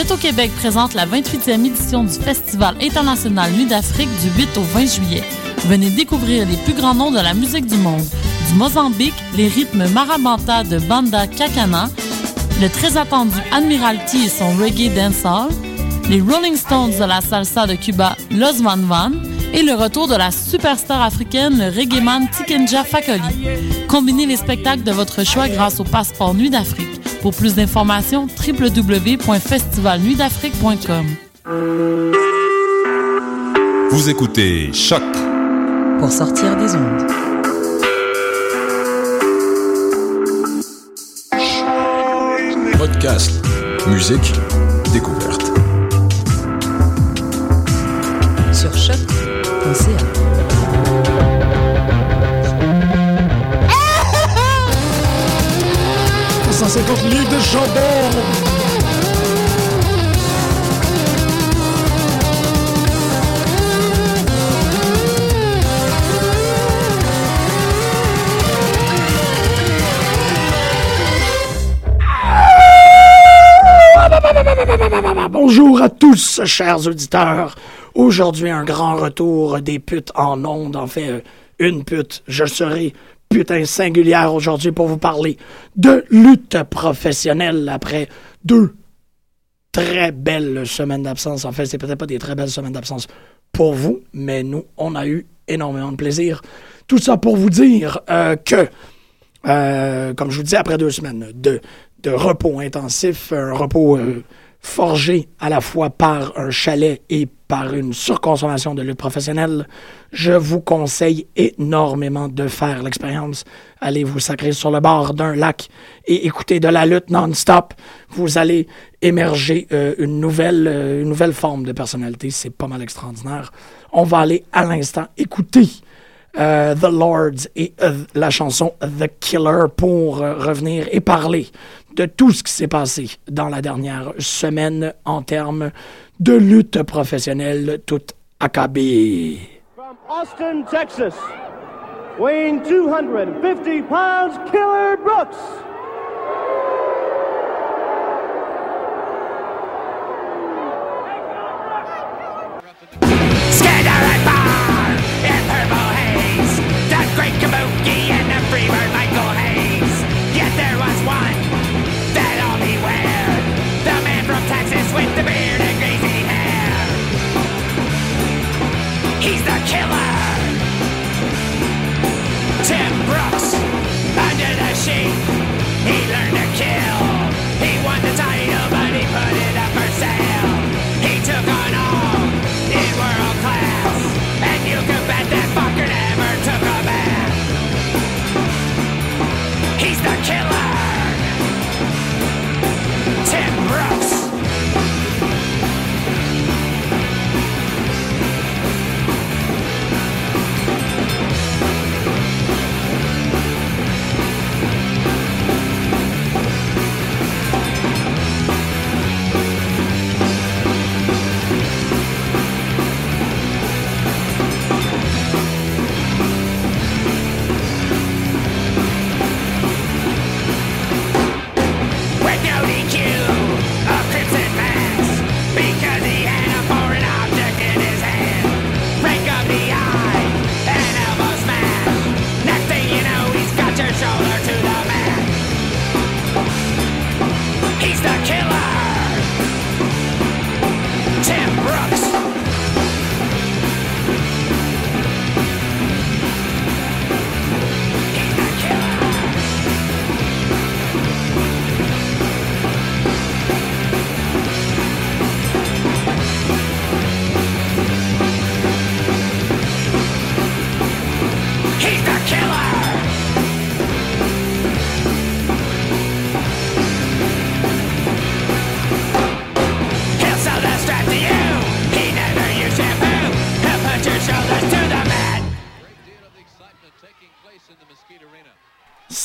L'Auto-Québec présente la 28e édition du Festival international Nuit d'Afrique du 8 au 20 juillet. Venez découvrir les plus grands noms de la musique du monde. Du Mozambique, les rythmes marabanta de Banda Kakana, le très attendu Admiralty et son reggae dancehall, les Rolling Stones de la salsa de Cuba, Los Van Van, et le retour de la superstar africaine, le reggaeman Tikenja Fakoli. Combinez les spectacles de votre choix grâce au passeport Nuit d'Afrique. Pour plus d'informations, www.festivalnuitdafrique.com. Vous écoutez Choc pour sortir des ondes. Podcast, musique, découverte. Bonjour à tous, chers auditeurs. Aujourd'hui, un grand retour des putes en ondes. En fait, une pute. Je serai putain singulière aujourd'hui pour vous parler de lutte professionnelle après deux très belles semaines d'absence. En fait, c'est peut-être pas des très belles semaines d'absence pour vous, mais nous, on a eu énormément de plaisir. Tout ça pour vous dire euh, que, euh, comme je vous disais, après deux semaines de, repos intensif, un repos euh, forgé à la fois par un chalet et par une surconsommation de lutte professionnelle, je vous conseille énormément de faire l'expérience. Allez vous sacrer sur le bord d'un lac et écouter de la lutte non-stop. Vous allez émerger euh, une, nouvelle, euh, une nouvelle forme de personnalité. C'est pas mal extraordinaire. On va aller à l'instant écouter euh, The Lords et la chanson The Killer pour revenir et parler de tout ce qui s'est passé dans la dernière semaine en termes de lutte professionnelle toute acabée. From Austin, Texas, weighing 250 pounds, Killer Brooks.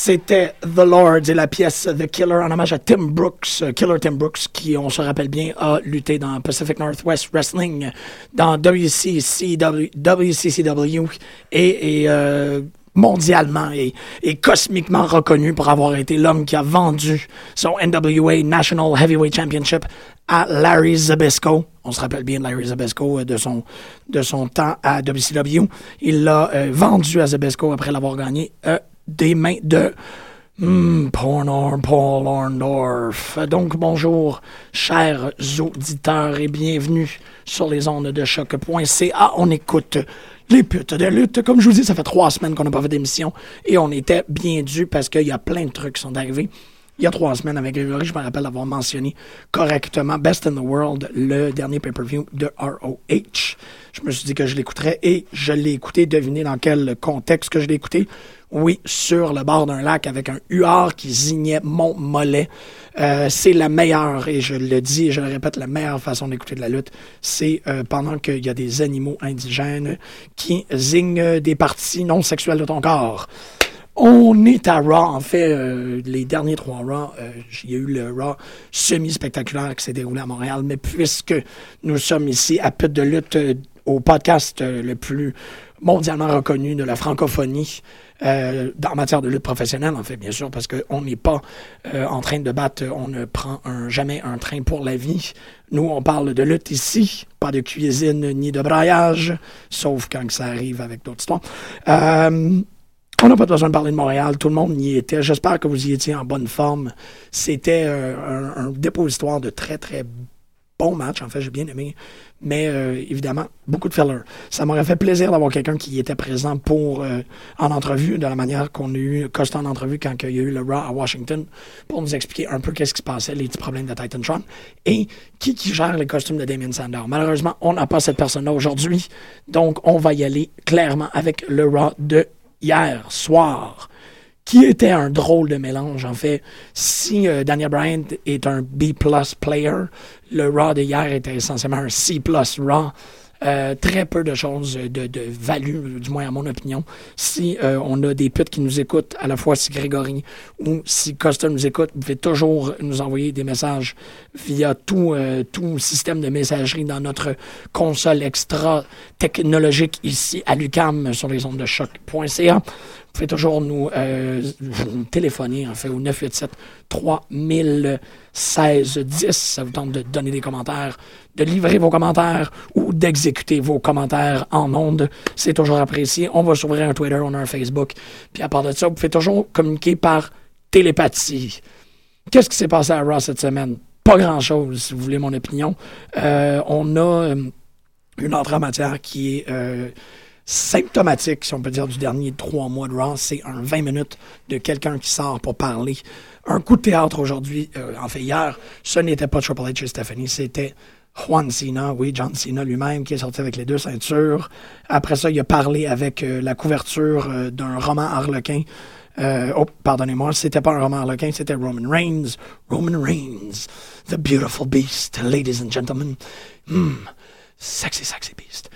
C'était The Lords et la pièce The Killer en hommage à Tim Brooks, euh, Killer Tim Brooks, qui, on se rappelle bien, a lutté dans Pacific Northwest Wrestling, dans WCCW, WCCW et, euh, mondialement et, cosmiquement reconnu pour avoir été l'homme qui a vendu son NWA National Heavyweight Championship à Larry Zabisco. On se rappelle bien Larry Zabisco de son, de son temps à WCW. Il l'a vendu à Zabisco après l'avoir gagné des mains de Hmm, Paul Orndorff. Donc, bonjour, chers auditeurs, et bienvenue sur les ondes de choc.ca. On écoute les putes de lutte. Comme je vous dis, ça fait trois semaines qu'on n'a pas fait d'émission et on était bien dû parce qu'il y a plein de trucs qui sont arrivés. Il y a trois semaines avec Grégory, je me rappelle d'avoir mentionné correctement Best in the World, le dernier pay-per-view de ROH. Je me suis dit que je l'écouterais et je l'ai écouté. Devinez dans quel contexte que je l'ai écouté. Oui, sur le bord d'un lac avec un huard qui zignait mon mollet. Euh, c'est la meilleure, et je le dis et je le répète, la meilleure façon d'écouter de la lutte, c'est euh, pendant qu'il y a des animaux indigènes qui zignent des parties non sexuelles de ton corps. On est à Raw. En fait, euh, les derniers trois Raw, il y a eu le Raw semi-spectaculaire qui s'est déroulé à Montréal, mais puisque nous sommes ici à Pute de lutte, au podcast le plus mondialement reconnu de la francophonie, euh, en matière de lutte professionnelle, en fait, bien sûr, parce qu'on n'est pas euh, en train de battre, on ne prend jamais un train pour la vie. Nous, on parle de lutte ici, pas de cuisine ni de braillage, sauf quand ça arrive avec d'autres histoires. Euh, on n'a pas besoin de parler de Montréal, tout le monde y était. J'espère que vous y étiez en bonne forme. C'était un, un dépositoire de très, très bon match, en fait, j'ai bien aimé. Mais euh, évidemment, beaucoup de fillers. Ça m'aurait fait plaisir d'avoir quelqu'un qui était présent pour euh, en entrevue, de la manière qu'on a eu Costa en entrevue quand il y a eu le Raw à Washington, pour nous expliquer un peu qu'est-ce qui se passait, les petits problèmes de Titantron, et qui qui gère les costumes de Damien Sandow. Malheureusement, on n'a pas cette personne-là aujourd'hui, donc on va y aller clairement avec le Raw de hier soir qui était un drôle de mélange, en fait. Si euh, Daniel Bryant est un B-plus player, le Raw d'hier était essentiellement un C-plus Raw. Euh, très peu de choses de, de, value, du moins à mon opinion. Si euh, on a des putes qui nous écoutent, à la fois si Grégory ou si Costa nous écoute, vous pouvez toujours nous envoyer des messages via tout, euh, tout système de messagerie dans notre console extra technologique ici à l'UCAM sur les ondes de choc.ca. Pouvez toujours nous téléphoner, en fait, au 987 3016 10. Ça vous tente de donner des commentaires de livrer vos commentaires ou d'exécuter vos commentaires en ondes. C'est toujours apprécié. On va s'ouvrir un Twitter, on a un Facebook. Puis à part de ça, vous pouvez toujours communiquer par télépathie. Qu'est-ce qui s'est passé à Ross cette semaine? Pas grand-chose, si vous voulez mon opinion. Euh, on a euh, une autre en matière qui est euh, symptomatique, si on peut dire, du dernier trois mois de Ross. C'est un 20 minutes de quelqu'un qui sort pour parler. Un coup de théâtre aujourd'hui, en fait hier, ce n'était pas Triple H et Stephanie, c'était Juan Cena, oui, John Cena lui-même, qui est sorti avec les deux ceintures. Après ça, il a parlé avec euh, la couverture euh, d'un roman harlequin. Euh, oh, pardonnez-moi, c'était pas un roman harlequin, c'était Roman Reigns. Roman Reigns, the beautiful beast, ladies and gentlemen. Hmm, sexy, sexy beast.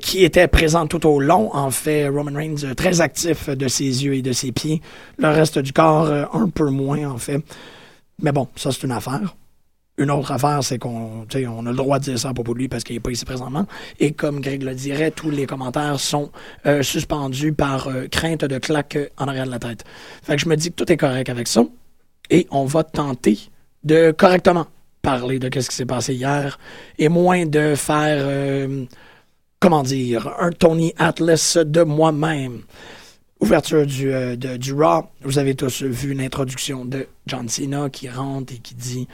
Qui était présent tout au long, en fait, Roman Reigns, très actif de ses yeux et de ses pieds. Le reste du corps, un peu moins, en fait. Mais bon, ça, c'est une affaire. Une autre affaire, c'est qu'on on a le droit de dire ça à propos de lui parce qu'il n'est pas ici présentement. Et comme Greg le dirait, tous les commentaires sont euh, suspendus par euh, crainte de claque en arrière de la tête. Fait que je me dis que tout est correct avec ça. Et on va tenter de correctement parler de ce qui s'est passé hier et moins de faire, euh, comment dire, un Tony Atlas de moi-même. Ouverture du, du Raw, vous avez tous vu une introduction de John Cena qui rentre et qui dit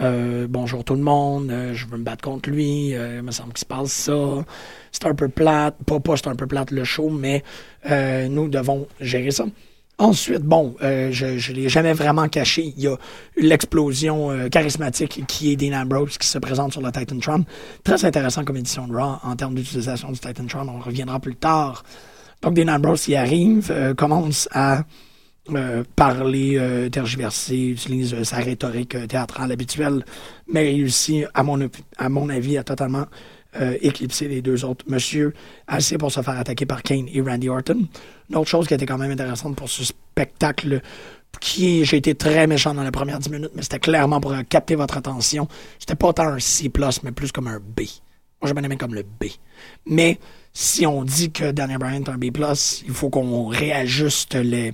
euh, bonjour tout le monde, euh, je veux me battre contre lui, euh, il me semble qu'il se passe ça. C'est un peu plate, pas, pas c'est un peu plate le show, mais nous devons gérer ça. Ensuite, bon, je ne l'ai jamais vraiment caché. Il y a l'explosion charismatique qui est Dean Ambrose qui se présente sur le Titantron. Très intéressant comme édition de Raw en termes d'utilisation du Titantron. On reviendra plus tard. Donc, Dean Ambrose y arrive, commence à euh, parler, euh, tergiverser, utilise euh, sa rhétorique théâtrale habituelle, mais réussit, à mon, à mon avis, à totalement éclipser les deux autres monsieur, assez pour se faire attaquer par Kane et Randy Orton. Une autre chose qui était quand même intéressante pour ce spectacle, qui j'ai été très méchant dans les premières 10 minutes, mais c'était clairement pour capter votre attention. C'était pas tant un C+, mais plus comme un B. Moi, je aimé comme le B. Mais si on dit que Daniel Bryan est un B+, il faut qu'on réajuste le,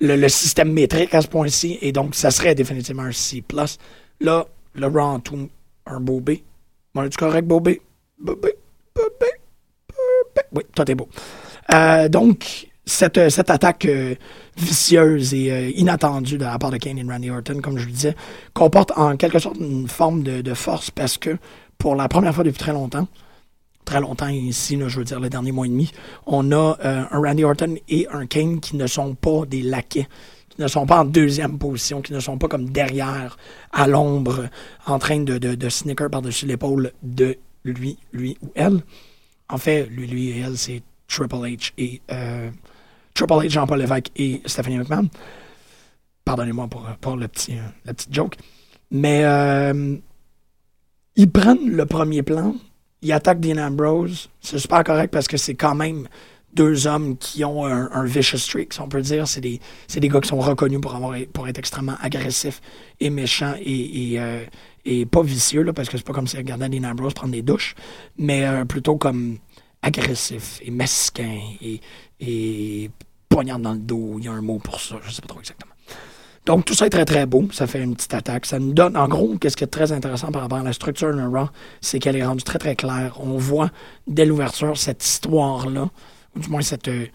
le, système métrique à ce point-ci, et donc ça serait définitivement un C+. Là, le Raw tout, un beau B. Bon, es-tu correct, beau B? Oui, toi t'es beau. Euh, donc, cette, cette attaque euh, vicieuse et euh, inattendue de la part de Kane et Randy Orton, comme je le disais, comporte en quelque sorte une forme de, force parce que pour la première fois depuis très longtemps, très longtemps ici, je veux dire le dernier mois et demi, on a euh, un Randy Orton et un Kane qui ne sont pas des laquais, qui ne sont pas en deuxième position, qui ne sont pas comme derrière, à l'ombre, en train de, de, de par-dessus l'épaule de lui, lui ou elle. En fait, lui, lui et elle, c'est Triple H et euh, Triple H, Jean-Paul Lévesque et Stephanie McMahon. Pardonnez-moi pour, pour le petit, euh, la petite joke. Mais euh, ils prennent le premier plan, ils attaquent Dean Ambrose. C'est super correct parce que c'est quand même deux hommes qui ont un, vicious streak, si on peut dire. C'est des, gars qui sont reconnus pour, pour être extrêmement agressifs et méchants et, et pas vicieux, là, parce que c'est pas comme si regardaient Dean Ambrose prendre des douches, mais euh, plutôt comme agressif et mesquin et, et poignard dans le dos. Il y a un mot pour ça, je sais pas trop exactement. Donc, tout ça est très, très beau. Ça fait une petite attaque. Ça nous donne, en gros, qu'est-ce qui est très intéressant par rapport à la structure de Raw, c'est qu'elle est rendue très, très claire. On voit, dès l'ouverture, cette histoire-là, ou du moins cette, euh,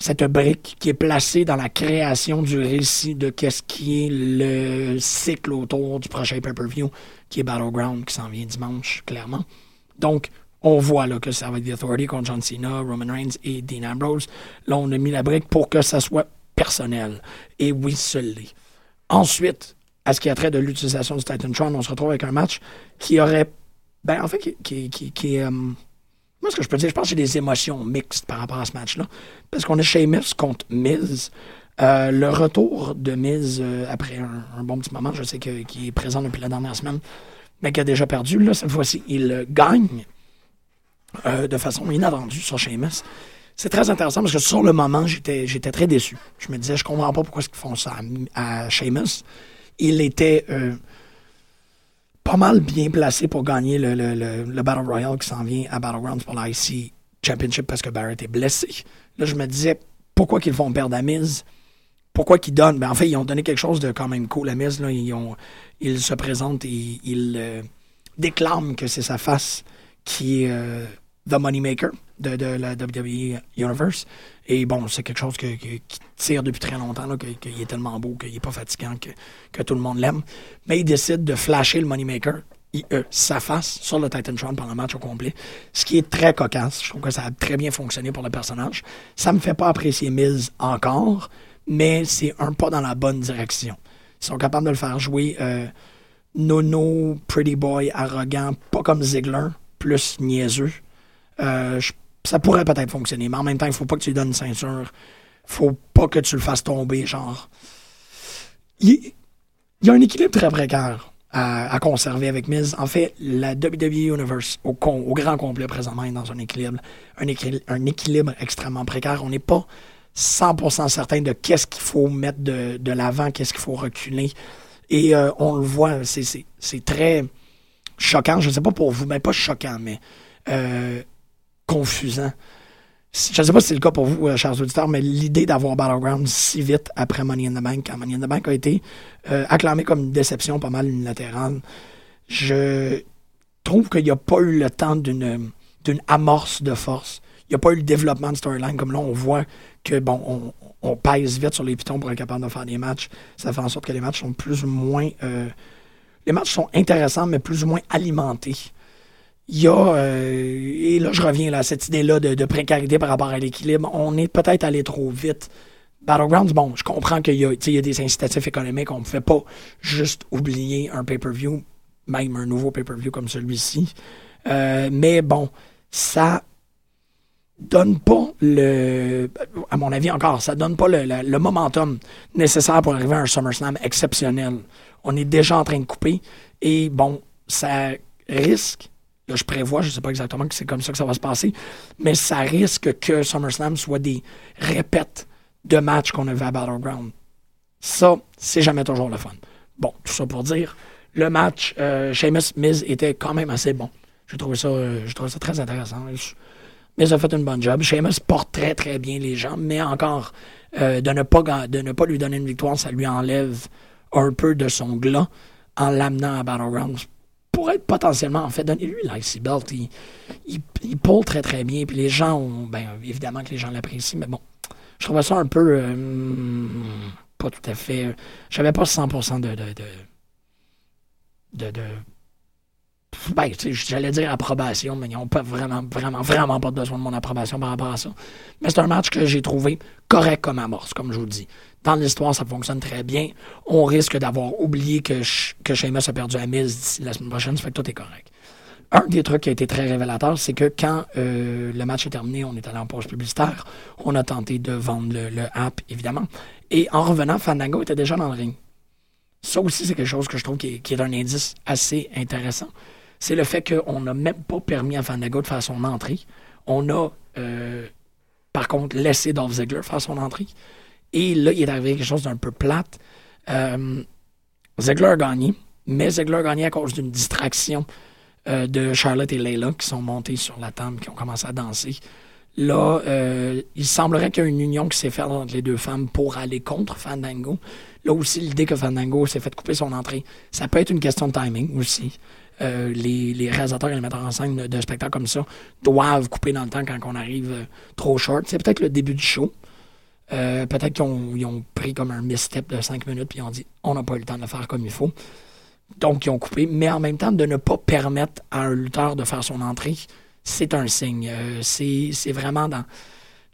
cette brique qui est placée dans la création du récit de qu'est-ce qui est le cycle autour du prochain pay-per-view, qui est Battleground, qui s'en vient dimanche, clairement. Donc, on voit là que ça va être The Authority contre John Cena, Roman Reigns et Dean Ambrose. Là, on a mis la brique pour que ça soit personnel. Et oui, ce l'est. Ensuite, à ce qui a trait de l'utilisation du Titantron, on se retrouve avec un match qui aurait. Ben, en fait, qui, qui, euh, moi, ce que je peux dire, je pense que j'ai des émotions mixtes par rapport à ce match-là. Parce qu'on a Sheamus contre Miz. Euh, le retour de Miz euh, après un, bon petit moment, je sais qu'il est présent depuis la dernière semaine, mais qui a déjà perdu. Là, cette fois-ci, il gagne euh, de façon inattendue sur Sheamus. C'est très intéressant parce que sur le moment, j'étais, très déçu. Je me disais, je comprends pas pourquoi ils font ça à, à Sheamus. Il était pas mal bien placé pour gagner le, le, le, le Battle Royale qui s'en vient à Battlegrounds pour l'IC Championship parce que Barrett est blessé. Là, je me disais, pourquoi qu'ils font perdre à Miz? Pourquoi qu'ils donnent? Ben, en fait, ils ont donné quelque chose de quand même cool à Miz. Là. Ils, ils se présentent et ils euh, déclament que c'est sa face qui est euh, The Moneymaker de, de la WWE Universe. Et bon, c'est quelque chose qui tire depuis très longtemps, qu'il est tellement beau, qu'il n'est pas fatigant, que, tout le monde l'aime. Mais il décide de flasher le Moneymaker, IE, sa face, sur le Titantron pendant le match au complet. Ce qui est très cocasse. Je trouve que ça a très bien fonctionné pour le personnage. Ça me fait pas apprécier Miz encore, mais c'est un pas dans la bonne direction. Ils sont capables de le faire jouer euh, nono, pretty boy, arrogant, pas comme Ziggler, plus niaiseux. Euh, ça pourrait peut-être fonctionner, mais en même temps, il faut pas que tu lui donnes une ceinture. faut pas que tu le fasses tomber, genre. Il, y a un équilibre très précaire à, conserver avec Miz. En fait, la WWE Universe au, grand complet présentement est dans un équilibre, un équilibre, extrêmement précaire. On n'est pas 100% certain de qu'est-ce qu'il faut mettre de, l'avant, qu'est-ce qu'il faut reculer. Et euh, on le voit, c'est très choquant. Je ne sais pas pour vous, mais pas choquant, mais euh, confusant. Si- Je ne sais pas si c'est le cas pour vous, euh, chers auditeurs, mais l'idée d'avoir Battleground si vite après Money in the Bank, quand Money in the Bank a été euh, acclamé comme une déception pas mal unilatérale, je trouve qu'il n'y a pas eu le temps d'une amorce de force. Il n'y a pas eu le développement de storyline comme là, on voit que, bon, on, on pèse vite sur les pitons pour être capable de faire des matchs. Ça fait en sorte que les matchs sont plus ou moins... euh, les matchs sont intéressants, mais plus ou moins alimentés. Il y a, euh, et là je reviens à cette idée-là de, de précarité par rapport à l'équilibre, on est peut-être allé trop vite. Battlegrounds, bon, je comprends qu'il y, a- y a des incitatifs économiques, on ne fait pas juste oublier un pay-per-view, même un nouveau pay-per-view comme celui-ci. Euh, mais bon, ça donne pas le, à mon avis encore, ça donne pas le, le- le momentum nécessaire pour arriver à un SummerSlam exceptionnel. On est déjà en train de couper et bon, ça risque, je prévois, je sais pas exactement que c'est comme ça que ça va se passer, mais ça risque que SummerSlam soit des répètes de matchs qu'on a vu à Battleground. Ça, c'est jamais toujours le fun. Bon, tout ça pour dire, le match euh, Sheamus Miz était quand même assez bon. J'ai trouvé ça, euh, j'ai trouvé ça très intéressant. Ça a fait une bonne job. Sheamus porte très, très bien les gens, mais encore, euh, de, ne pas, ne lui donner une victoire, ça lui enlève un peu de son glas en l'amenant à Battlegrounds. Pour être potentiellement, en fait, donnez-lui l'IC Belt. Il, il, très, très bien. Puis les gens ont, ben, évidemment que les gens l'apprécient, mais bon, je trouvais ça un peu, euh, pas tout à fait, j'avais pas 100% de, de, de, de, ben, j'allais dire approbation, mais ils n'ont pas vraiment, vraiment, vraiment pas besoin de mon approbation par rapport à ça. Mais c'est un match que j'ai trouvé correct comme amorce, comme je vous dis. Dans l'histoire, ça fonctionne très bien. On risque d'avoir oublié que, que Sheamus a perdu à Miz d'ici la semaine prochaine, ça fait que tout est correct. Un des trucs qui a été très révélateur, c'est que quand euh, le match est terminé, on est allé en pause publicitaire, on a tenté de vendre le, le app, évidemment. Et en revenant, Fandango était déjà dans le ring. Ça aussi, c'est quelque chose que je trouve qui est, qui est un indice assez intéressant. C'est le fait qu'on n'a même pas permis à Fandango de faire son entrée. On a, euh, par contre, laissé Dolph Ziggler faire son entrée. Et là, il est arrivé quelque chose d'un peu plate. Euh, Ziggler a gagné, mais Ziggler a gagné à cause d'une distraction euh, de Charlotte et Layla qui sont montées sur la table, qui ont commencé à danser. Là, euh, il semblerait qu'il y a une union qui s'est faite entre les deux femmes pour aller contre Fandango. Là aussi, l'idée que Fandango s'est fait couper son entrée, ça peut être une question de timing aussi. Euh, les, réalisateurs et les metteurs en scène de, de spectacles comme ça doivent couper dans le temps quand on arrive trop short. C'est peut-être le début du show. Euh, peut-être qu'ils ont, ont pris comme un misstep de 5 minutes puis ils ont dit on n'a pas eu le temps de le faire comme il faut. Donc, ils ont coupé. Mais en même temps, de ne pas permettre à un lutteur de faire son entrée, c'est un signe. Euh, c'est vraiment dans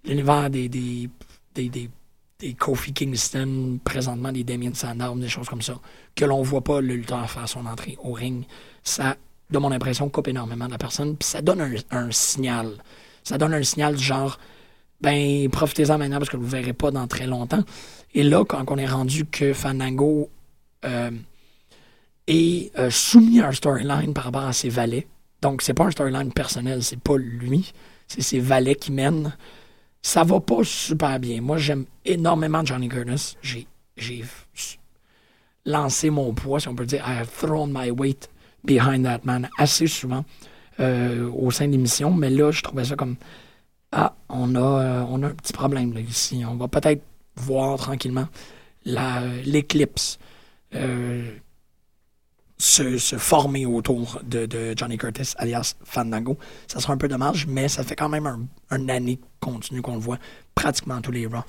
l'univers des, des, des, des, des Kofi Kingston, présentement des Damien Sandow, des choses comme ça, que l'on voit pas le lutteur faire son entrée au ring. Ça, de mon impression, coupe énormément de la personne. Puis ça donne un, un signal. Ça donne un signal du genre, ben, profitez-en maintenant parce que vous ne verrez pas dans très longtemps. Et là, quand on est rendu que Fandango euh, est euh, soumis à un storyline par rapport à ses valets, donc c'est pas un storyline personnel, c'est pas lui, c'est ses valets qui mènent, ça va pas super bien. Moi, j'aime énormément Johnny Curtis. J'ai, j'ai lancé mon poids, si on peut dire, I have thrown my weight behind that man assez souvent euh, au sein de l'émission, mais là, je trouvais ça comme ah, on a, euh, on a un petit problème ici. On va peut-être voir tranquillement l'éclipse euh, se, former autour de, Johnny Curtis, alias Fandango. Ça sera un peu dommage, mais ça fait quand même un, un année continue qu'on le voit pratiquement tous les Raw.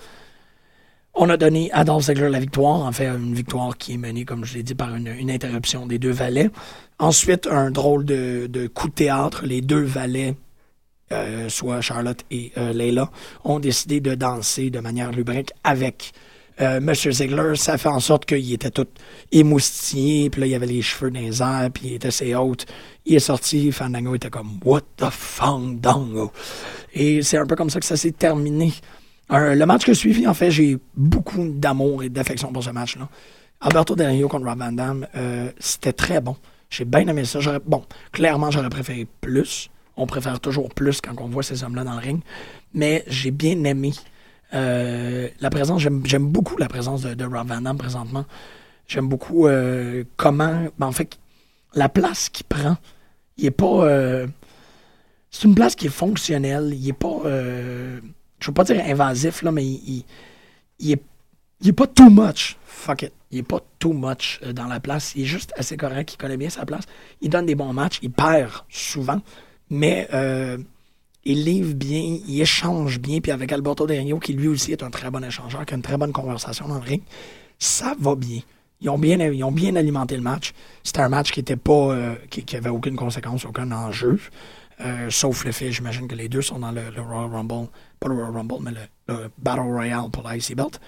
On a donné à Dolph la victoire, en fait une victoire qui est menée, comme je l'ai dit, par une, une interruption des deux valets. Ensuite, un drôle de, de coup de théâtre. Les deux valets euh, soit Charlotte et euh, Layla, ont décidé de danser de manière lubrique avec euh, Monsieur Ziegler. Ça fait en sorte qu'il était tout émoustillé, puis là, il avait les cheveux dans les airs, puis il était assez haute. Il est sorti, Fandango était comme « What the Fandango? » Et c'est un peu comme ça que ça s'est terminé. Le match que suivi, en fait, j'ai beaucoup d'amour et d'affection pour ce match-là. Alberto Del Rio contre Rob Van Damme, euh, c'était très bon. J'ai bien aimé ça. Bon, clairement, j'aurais préféré plus. On préfère toujours plus quand on voit ces hommes-là dans le ring. Mais j'ai bien aimé euh, la présence. J'aime beaucoup la présence de, Rob Van Damme présentement. J'aime beaucoup euh, comment. ben, en fait, la place qu'il prend. Il est pas. euh, c'est une place qui est fonctionnelle. Il est pas. je veux pas dire invasif, là, mais il, il, est, il est pas too much. Fuck it. Il est pas too much dans la place. Il est juste assez correct. Il connaît bien sa place. Il donne des bons matchs. Il perd souvent. Mais euh, il livre bien. Il échange bien. Puis avec Alberto Del Rio, qui lui aussi est un très bon échangeur, qui a une très bonne conversation dans le ring, ça va bien. Ils ont bien, bien alimenté le match. C'était un match qui était pas, euh, qui, qui avait aucune conséquence, aucun enjeu. Euh, sauf le fait, j'imagine que les deux sont dans le, Royal Rumble, pas le Royal Rumble, mais le, le Battle Royale pour l'IC Belt.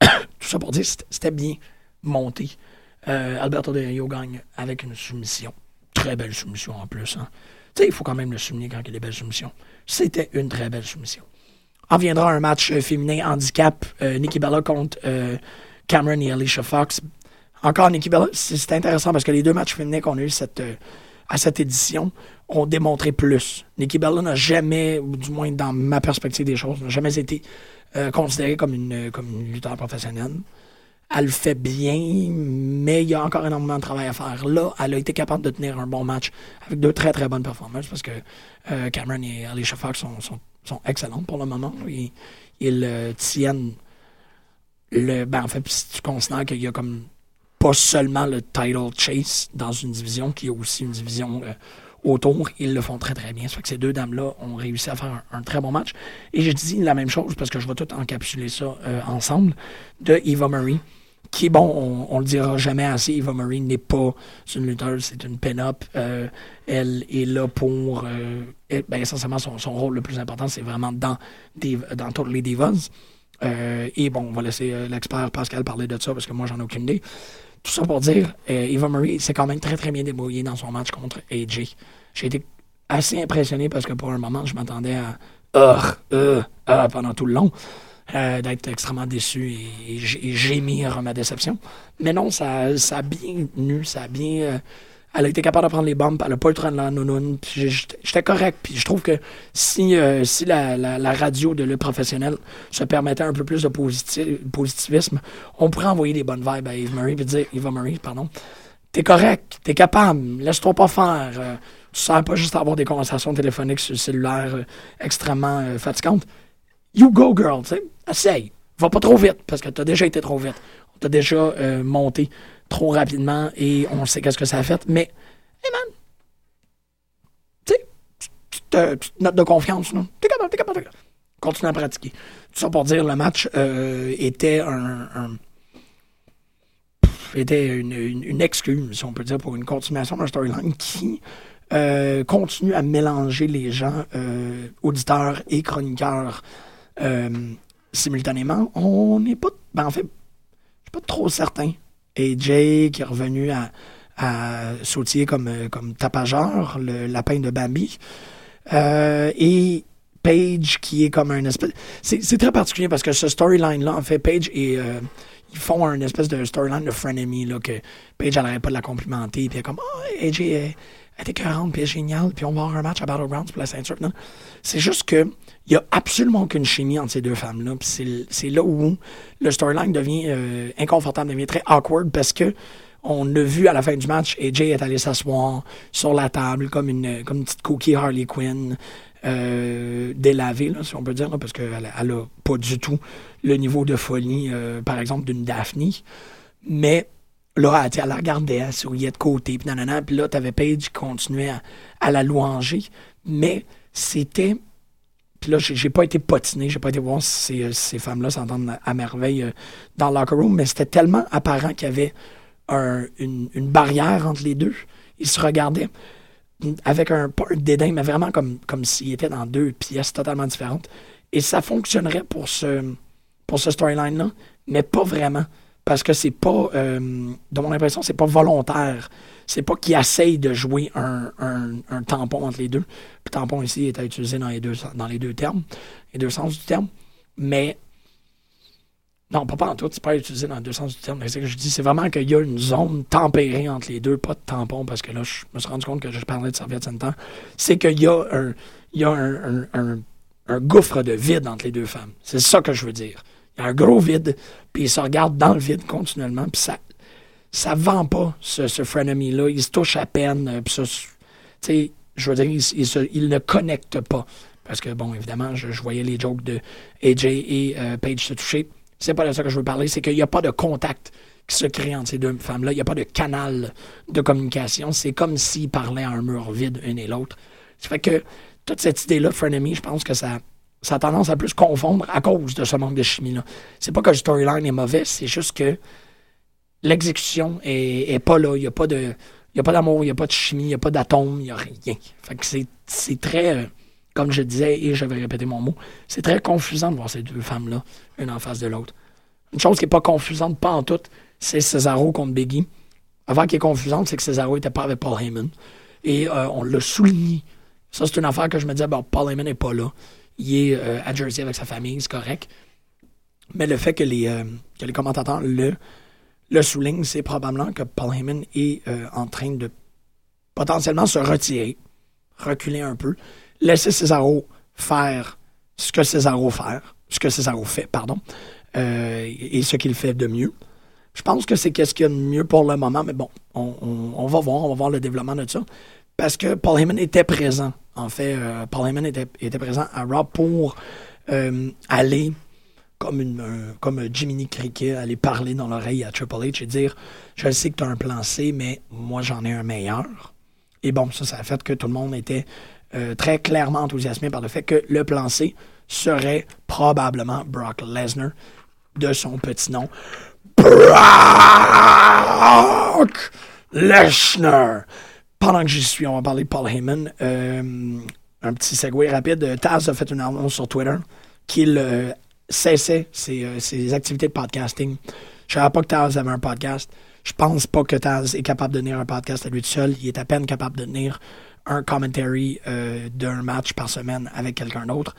Tout ça pour dire, c'était- bien monté. Alberto Del Rio gagne avec une soumission. Très belle soumission en plus. Hein. Il faut quand même le souligner quand il y a des belles soumissions. C'était une très belle soumission. En viendra un match euh, féminin handicap. Euh, Nikki Bella contre euh, Cameron et Alicia Fox. Encore Nikki Bella, c'est intéressant parce que les deux matchs féminins qu'on a eu à cette édition ont démontré plus. Nikki Bella n'a jamais, ou du moins dans ma perspective des choses, n'a jamais été considérée comme une, comme une lutteur professionnelle. Elle le fait bien, mais il y a encore énormément de travail à faire. Là, elle a été capable de tenir un bon match avec deux très très bonnes performances parce que euh, Cameron et Alicia Fox sont, sont, sont excellentes pour le moment. Ils, ils euh, tiennent le. Ben, en fait, si tu considères qu'il y a comme pas seulement le title chase dans une division, qu'il y a aussi une division euh, autour, ils le font très très bien. Ça fait que ces deux dames-là ont réussi à faire un, très bon match. Et je dis la même chose parce que je vais tout encapsuler ça euh, ensemble de Eva Marie qui, bon, on, on le dira jamais assez, Eva Marie n'est pas une lutteuse, c'est une pin-up. Euh, elle est là pour, euh, ben, essentiellement, son, rôle le plus important, c'est vraiment dans, Div- dans les divas. Euh, et bon, on va laisser euh, l'expert Pascal parler de ça parce que moi, j'en ai aucune idée. Tout ça pour dire, Eva Marie s'est quand même très, très bien débrouillée dans son match contre AJ. J'ai été assez impressionné parce que pour un moment, je m'attendais à pendant tout le long, euh, d'être extrêmement déçu et, et gé- et gémir ma déception. Mais non, ça, ça a bien tenu, ça a bien. euh, elle a été capable de prendre les bumps, elle n'a pas eu le train de la nounoune, j'étais correct. Puis je trouve que si, euh, si la, radio de le professionnel se permettait un peu plus de positi- positivisme, on pourrait envoyer des bonnes vibes à Eve Marie, puis dire, Eva Marie, pardon, t'es correct, t'es capable, laisse-toi pas faire. euh, tu sers pas juste à avoir des conversations téléphoniques sur le cellulaire extrêmement fatigantes. You go, girl, tu sais, essaye. Va pas trop vite, parce que t'as déjà été trop vite. On t'a déjà euh, monté trop rapidement et on sait qu'est-ce que ça a fait. Mais, hey man, tu sais, petite note de confiance, là. T'es capable, t'es capable, t'es capable. Continue à pratiquer. Tout ça pour dire, le match euh, était un- était une excuse, si on peut dire, pour une continuation d'un storyline qui euh, continue à mélanger les gens, euh, auditeurs et chroniqueurs, euh, simultanément. On n'est pas. Ben, en fait, je suis pas trop certain. Et Jay qui est revenu à, à sautiller comme, euh, comme tapageur, le lapin de Bambi. Euh, et Paige qui est comme un espèce. C'est très particulier parce que ce storyline-là, en fait, Paige et. ils font un espèce de storyline de frenemy, là, que elle n'arrête pas de la complimenter, puis elle est comme, ah, AJ, elle, est écœurante, puis elle est géniale, puis on va avoir un match à Battlegrounds pour la ceinture. C'est juste que il y a absolument aucune chimie entre ces deux femmes-là, c'est- là où le storyline devient euh, inconfortable, devient très awkward, parce que on a vu à la fin du match, AJ est allé s'asseoir sur la table comme une, comme une petite cookie Harley Quinn, euh, délavée, là, si on peut dire, parce qu'elle elle a pas du tout le niveau de folie, euh, par exemple, d'une Daphne. Mais là, elle, elle la regardait, elle souriait de côté, puis nanana, puis là, t'avais Paige qui continuait à, à la louanger. Mais c'était. Puis là, j'ai pas été potiné, j'ai pas été voir si ces, euh, ces femmes-là s'entendent à, merveille euh, dans le locker room, mais c'était tellement apparent qu'il y avait un- une, barrière entre les deux. Ils se regardaient avec un, pas un dédain, mais vraiment comme, comme s'ils étaient dans deux pièces totalement différentes. Et ça fonctionnerait pour ce, pour ce storyline-là, mais pas vraiment. Parce que c'est pas, euh, de mon impression, c'est pas volontaire. C'est pas qu'ils essayent de jouer un, tampon entre les deux. Puis tampon ici est à utiliser dans les deux, dans les deux termes, les deux sens du terme. Mais non, pas, en tout, c'est pas utilisé dans les deux sens du terme. C'est ce que je dis, c'est vraiment qu'il y a une zone tempérée entre les deux, pas de tampon, parce que là, je me suis rendu compte que je parlais de serviette sanitaire. C'est qu'il y a un- un gouffre de vide entre les deux femmes. C'est ça que je veux dire. Il y a un gros vide, puis ils se regardent dans le vide continuellement, puis ça, ça vend pas, ce, ce frenemy-là. Ils se touchent à peine, euh, puis ça, je veux dire, ils ne connectent pas. Parce que, bon, évidemment, je, je voyais les jokes de AJ et euh, Paige se toucher. C'est pas de ça que je veux parler, c'est qu'il n'y a pas de contact qui se crée entre ces deux femmes-là. Il n'y a pas de canal de communication. C'est comme s'ils parlaient à un mur vide, une et l'autre. Ça fait que toute cette idée-là, Frenemy, je pense que ça, ça a tendance à plus confondre à cause de ce manque de chimie-là. C'est pas que le storyline est mauvais, c'est juste que l'exécution est, pas là. Il n'y a pas de. Il a pas d'amour, il n'y a pas de chimie, il n'y a pas d'atome, il n'y a rien. Fait que c'est, très, euh, comme je disais, et je vais répéter mon mot, c'est très confusant de voir ces deux femmes-là, une en face de l'autre. Une chose qui n'est pas confusante, pas en tout, c'est Cesaro contre Biggie. Avant qui est confusante, c'est que Cesaro n'était pas avec Paul Heyman. Et euh, on l'a souligné. Ça, c'est une affaire que je me disais, bon, Paul Heyman n'est pas là. Il est euh, à Jersey avec sa famille, c'est correct. Mais le fait que les, que les commentateurs le, le soulignent, c'est probablement que Paul Heyman est euh, en train de potentiellement se retirer, reculer un peu, laisser Cesaro faire ce que Cesaro fait, ce fait, pardon, euh, et ce qu'il fait de mieux. Je pense que c'est qu'est-ce qu'il y a de mieux pour le moment, mais bon, on, va voir, on va voir le développement de ça. Parce que Paul Heyman était présent. En fait, euh, Paul Heyman était, était présent à Raw pour aller, comme, une, un- comme Jiminy Cricket, aller parler dans l'oreille à Triple H et dire Je sais que tu as un plan C, mais moi j'en ai un meilleur. Et bon, ça, ça a fait que tout le monde était euh, très clairement enthousiasmé par le fait que le plan C serait probablement Brock Lesnar de son petit nom. Brock Lesnar. Pendant que j'y suis, on va parler de Paul Heyman. Euh, un petit segue rapide. Taz a fait une annonce sur Twitter qu'il euh, cessait ses, euh, ses activités de podcasting. Je savais pas que Taz avait un podcast. Je pense pas que Taz est capable de tenir un podcast à lui tout seul. Il est à peine capable de tenir un commentary euh, d'un match par semaine avec quelqu'un d'autre.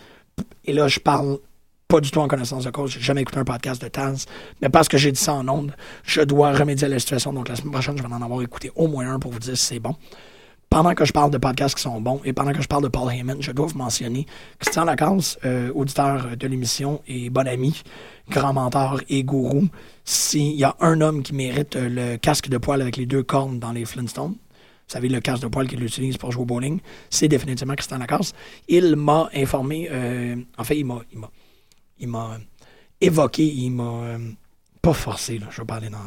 Et là, je parle pas du tout en connaissance de cause. J'ai jamais écouté un podcast de Taz. Mais parce que j'ai dit ça en ondes, je dois remédier à la situation. Donc la semaine prochaine, je vais en avoir écouté au moins un pour vous dire si c'est bon. Pendant que je parle de podcasts qui sont bons et pendant que je parle de Paul Heyman, je dois vous mentionner Christian Lacasse, euh, auditeur de l'émission et bon ami, grand mentor et gourou. S'il y a un homme qui mérite le casque de poil avec les deux cornes dans les Flintstones, vous savez, le casque de poil qu'il utilise pour jouer au bowling, c'est définitivement Christian Lacasse. Il m'a informé, euh, en fait, il m'a, il m'a, euh, évoqué, il m'a pas forcé, je vais pas aller dans,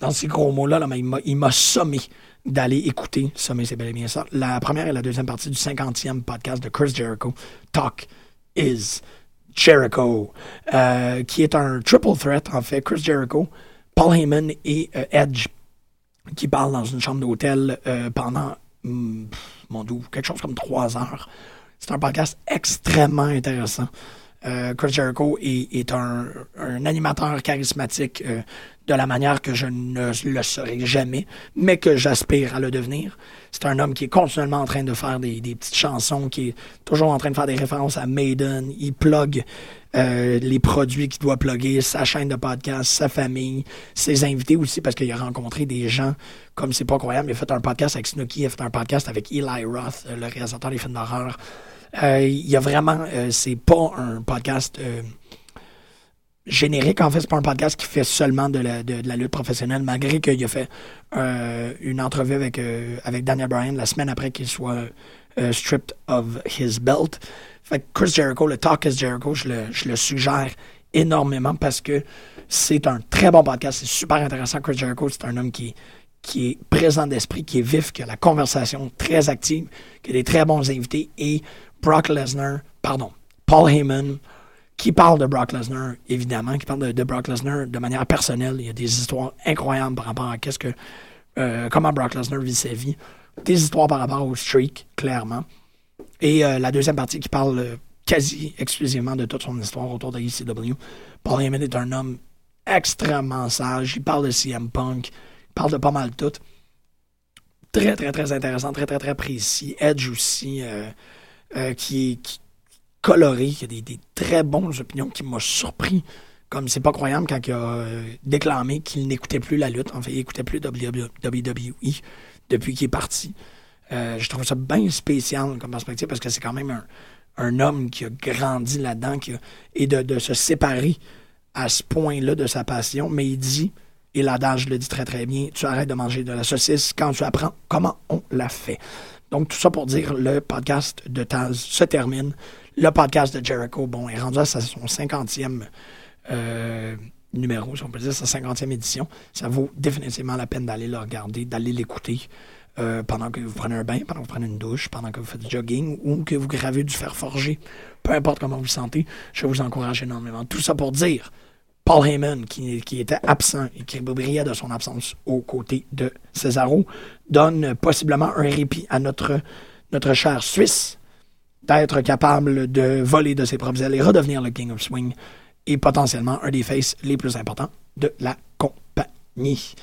dans ces gros mots-là, là, mais il m'a, il m'a sommé d'aller écouter, sommer c'est bel et bien ça, la première et la deuxième partie du 50e podcast de Chris Jericho, Talk is Jericho, euh, qui est un triple threat, en fait, Chris Jericho, Paul Heyman et euh, Edge, qui parlent dans une chambre d'hôtel euh, pendant, pff, mon doux, quelque chose comme trois heures. C'est un podcast extrêmement intéressant. Chris Jericho est, un, animateur charismatique de la manière que je ne le serai jamais, mais que j'aspire à le devenir. C'est un homme qui est continuellement en train de faire des, petites chansons, qui est toujours en train de faire des références à Maiden. Il plug euh, les produits qu'il doit plugger, sa chaîne de podcast, sa famille, ses invités aussi, parce qu'il a rencontré des gens comme c'est pas croyable. Il a fait un podcast avec Snooki, il a fait un podcast avec Eli Roth, le réalisateur des films d'horreur. Euh, il y a vraiment, euh, c'est pas un podcast générique. En fait, c'est pas un podcast qui fait seulement de la, lutte professionnelle, malgré qu'il a fait euh, une entrevue avec, euh, avec Daniel Bryan la semaine après qu'il soit euh, stripped of his belt. Fait que Chris Jericho, le Talk is Jericho, je le, je le suggère énormément parce que c'est un très bon podcast. C'est super intéressant. Chris Jericho, c'est un homme qui, qui est présent d'esprit, qui est vif, qui a la conversation très active, qui a des très bons invités. Et Brock Lesnar, pardon, Paul Heyman, qui parle de Brock Lesnar, évidemment, qui parle de, de Brock Lesnar de manière personnelle. Il y a des histoires incroyables par rapport à qu'est-ce que, euh, comment Brock Lesnar vit sa vie. Des histoires par rapport au streak, clairement. Et euh, la deuxième partie qui parle euh, quasi exclusivement de toute son histoire autour de ECW. Paul Heyman est un homme extrêmement sage. Il parle de CM Punk. Il parle de pas mal tout. Très, très, très intéressant, très, très, très précis. Edge aussi, qui qui- coloré, qui a des, très bonnes opinions, qui m'a surpris. Comme c'est pas croyable quand il a euh, déclamé qu'il n'écoutait plus la lutte. En fait, il n'écoutait plus WWE depuis qu'il est parti. Euh, je trouve ça bien spécial comme perspective parce que c'est quand même un, homme qui a grandi là-dedans et de, de se séparer à ce point-là de sa passion. Mais il dit, et l'adage le dit très très bien, tu arrêtes de manger de la saucisse quand tu apprends comment on la fait. Donc tout ça pour dire, le podcast de Taz se termine. Le podcast de Jericho, bon, est rendu à son 50e euh, numéro, si on peut dire, sa 50e édition. Ça vaut définitivement la peine d'aller le regarder, d'aller l'écouter euh, pendant que vous prenez un bain, pendant que vous prenez une douche, pendant que vous faites du jogging ou que vous gravez du fer forgé. Peu importe comment vous vous sentez, je vous encourage énormément. Tout ça pour dire, Paul Heyman, qui, qui était absent et qui brillait de son absence aux côtés de Cesaro, donne possiblement un répit à notre, notre cher Suisse d'être capable de voler de ses propres ailes et redevenir le King of Swing et potentiellement un des faces les plus importants de la compagnie.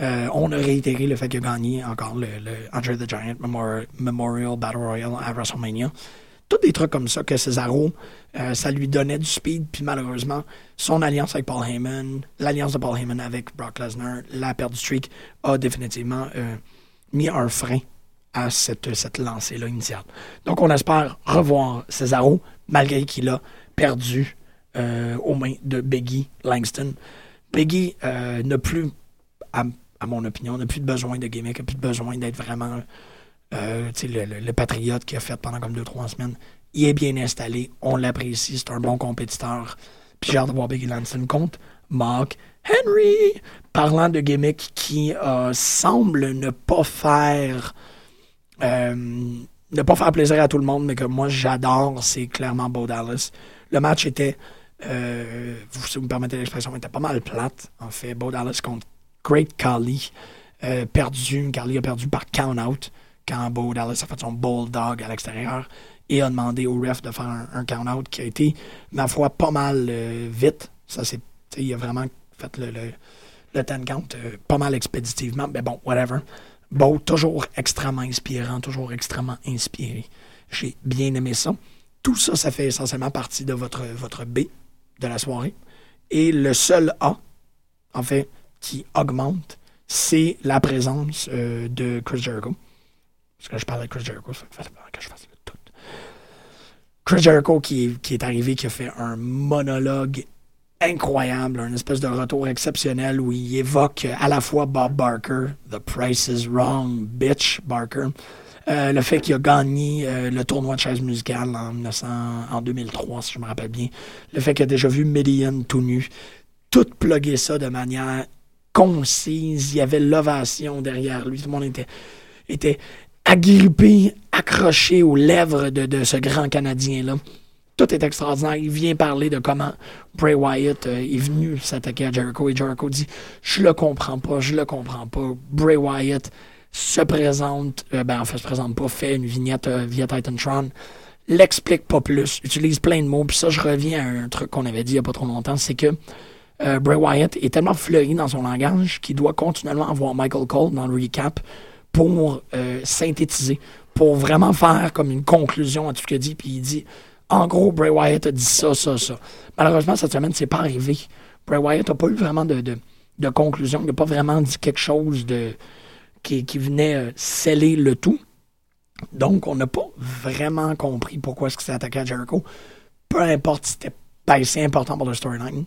Euh, on a réitéré le fait qu'il a gagné encore le, le Andre the Giant Memorial, Battle Royale à WrestleMania. Tous des trucs comme ça que Cesaro, euh, ça lui donnait du speed, puis malheureusement, son alliance avec Paul Heyman, l'alliance de Paul Heyman avec Brock Lesnar, la perte du streak, a définitivement euh, mis un frein à cette, lancée-là initiale. Donc, on espère revoir Cesaro, malgré qu'il a perdu euh, aux mains de Biggie Langston. Biggie euh, n'a plus, à, mon opinion, n'a plus de besoin de gimmick, n'a plus de besoin d'être vraiment euh, le, patriote qu'il a fait pendant comme deux, trois semaines. Il est bien installé, on l'apprécie, c'est un bon compétiteur. Puis j'ai hâte de voir Biggie Langston contre Mark Henry. Parlant de gimmick qui semble ne pas faire euh, ne pas faire plaisir à tout le monde, mais que moi j'adore, c'est clairement Bo Dallas. Le match était, euh, si vous me permettez l'expression, était pas mal plate. En fait, Bo Dallas contre Great Khali, euh, perdu. Khali a perdu par count out quand Bo Dallas a fait son bulldog à l'extérieur et a demandé au ref de faire un, un count out qui a été, ma foi, pas mal euh, vite. Ça, c'est, il a vraiment fait le, le, le 10 count pas mal expéditivement, mais bon, whatever. Beau, toujours extrêmement inspirant, toujours extrêmement inspiré. J'ai bien aimé ça. Tout ça, ça fait essentiellement partie de votre, B de la soirée. Et le seul A, en fait, qui augmente, c'est la présence euh, de Chris Jericho. Parce que je parlais de Chris Jericho, ça fait que je fasse le tout. Chris Jericho qui, qui est arrivé, qui a fait un monologue incroyable, un espèce de retour exceptionnel où il évoque à la fois Bob Barker, The Price is Wrong, bitch Barker, euh, le fait qu'il a gagné euh, le tournoi de chaise musicale en, 1900 en 2003, si je me rappelle bien, le fait qu'il a déjà vu Midian tout nu, tout plugué ça de manière concise, il y avait l'ovation derrière lui, tout le monde était, agrippé, accroché aux lèvres de ce grand Canadien-là. Tout est extraordinaire. Il vient parler de comment Bray Wyatt euh, est venu s'attaquer à Jericho et Jericho dit Je le comprends pas, je le comprends pas. Bray Wyatt se présente, euh, ben en fait, se présente pas, fait une vignette euh, via Titantron, l'explique pas plus, utilise plein de mots. Puis ça, je reviens à un truc qu'on avait dit il y a pas trop longtemps c'est que Bray Wyatt est tellement fleuri dans son langage qu'il doit continuellement avoir Michael Cole dans le recap pour synthétiser, pour vraiment faire comme une conclusion à tout ce qu'il dit. Puis il dit en gros, Bray Wyatt a dit ça, ça, ça. Malheureusement, cette semaine, c'est pas arrivé. Bray Wyatt n'a pas eu vraiment de, de, conclusion. Il n'a pas vraiment dit quelque chose de, qui, qui venait euh, sceller le tout. Donc, on n'a pas vraiment compris pourquoi est-ce qu'il s'est attaqué à Jericho. Peu importe si c'était ben, c'est important pour le storyline,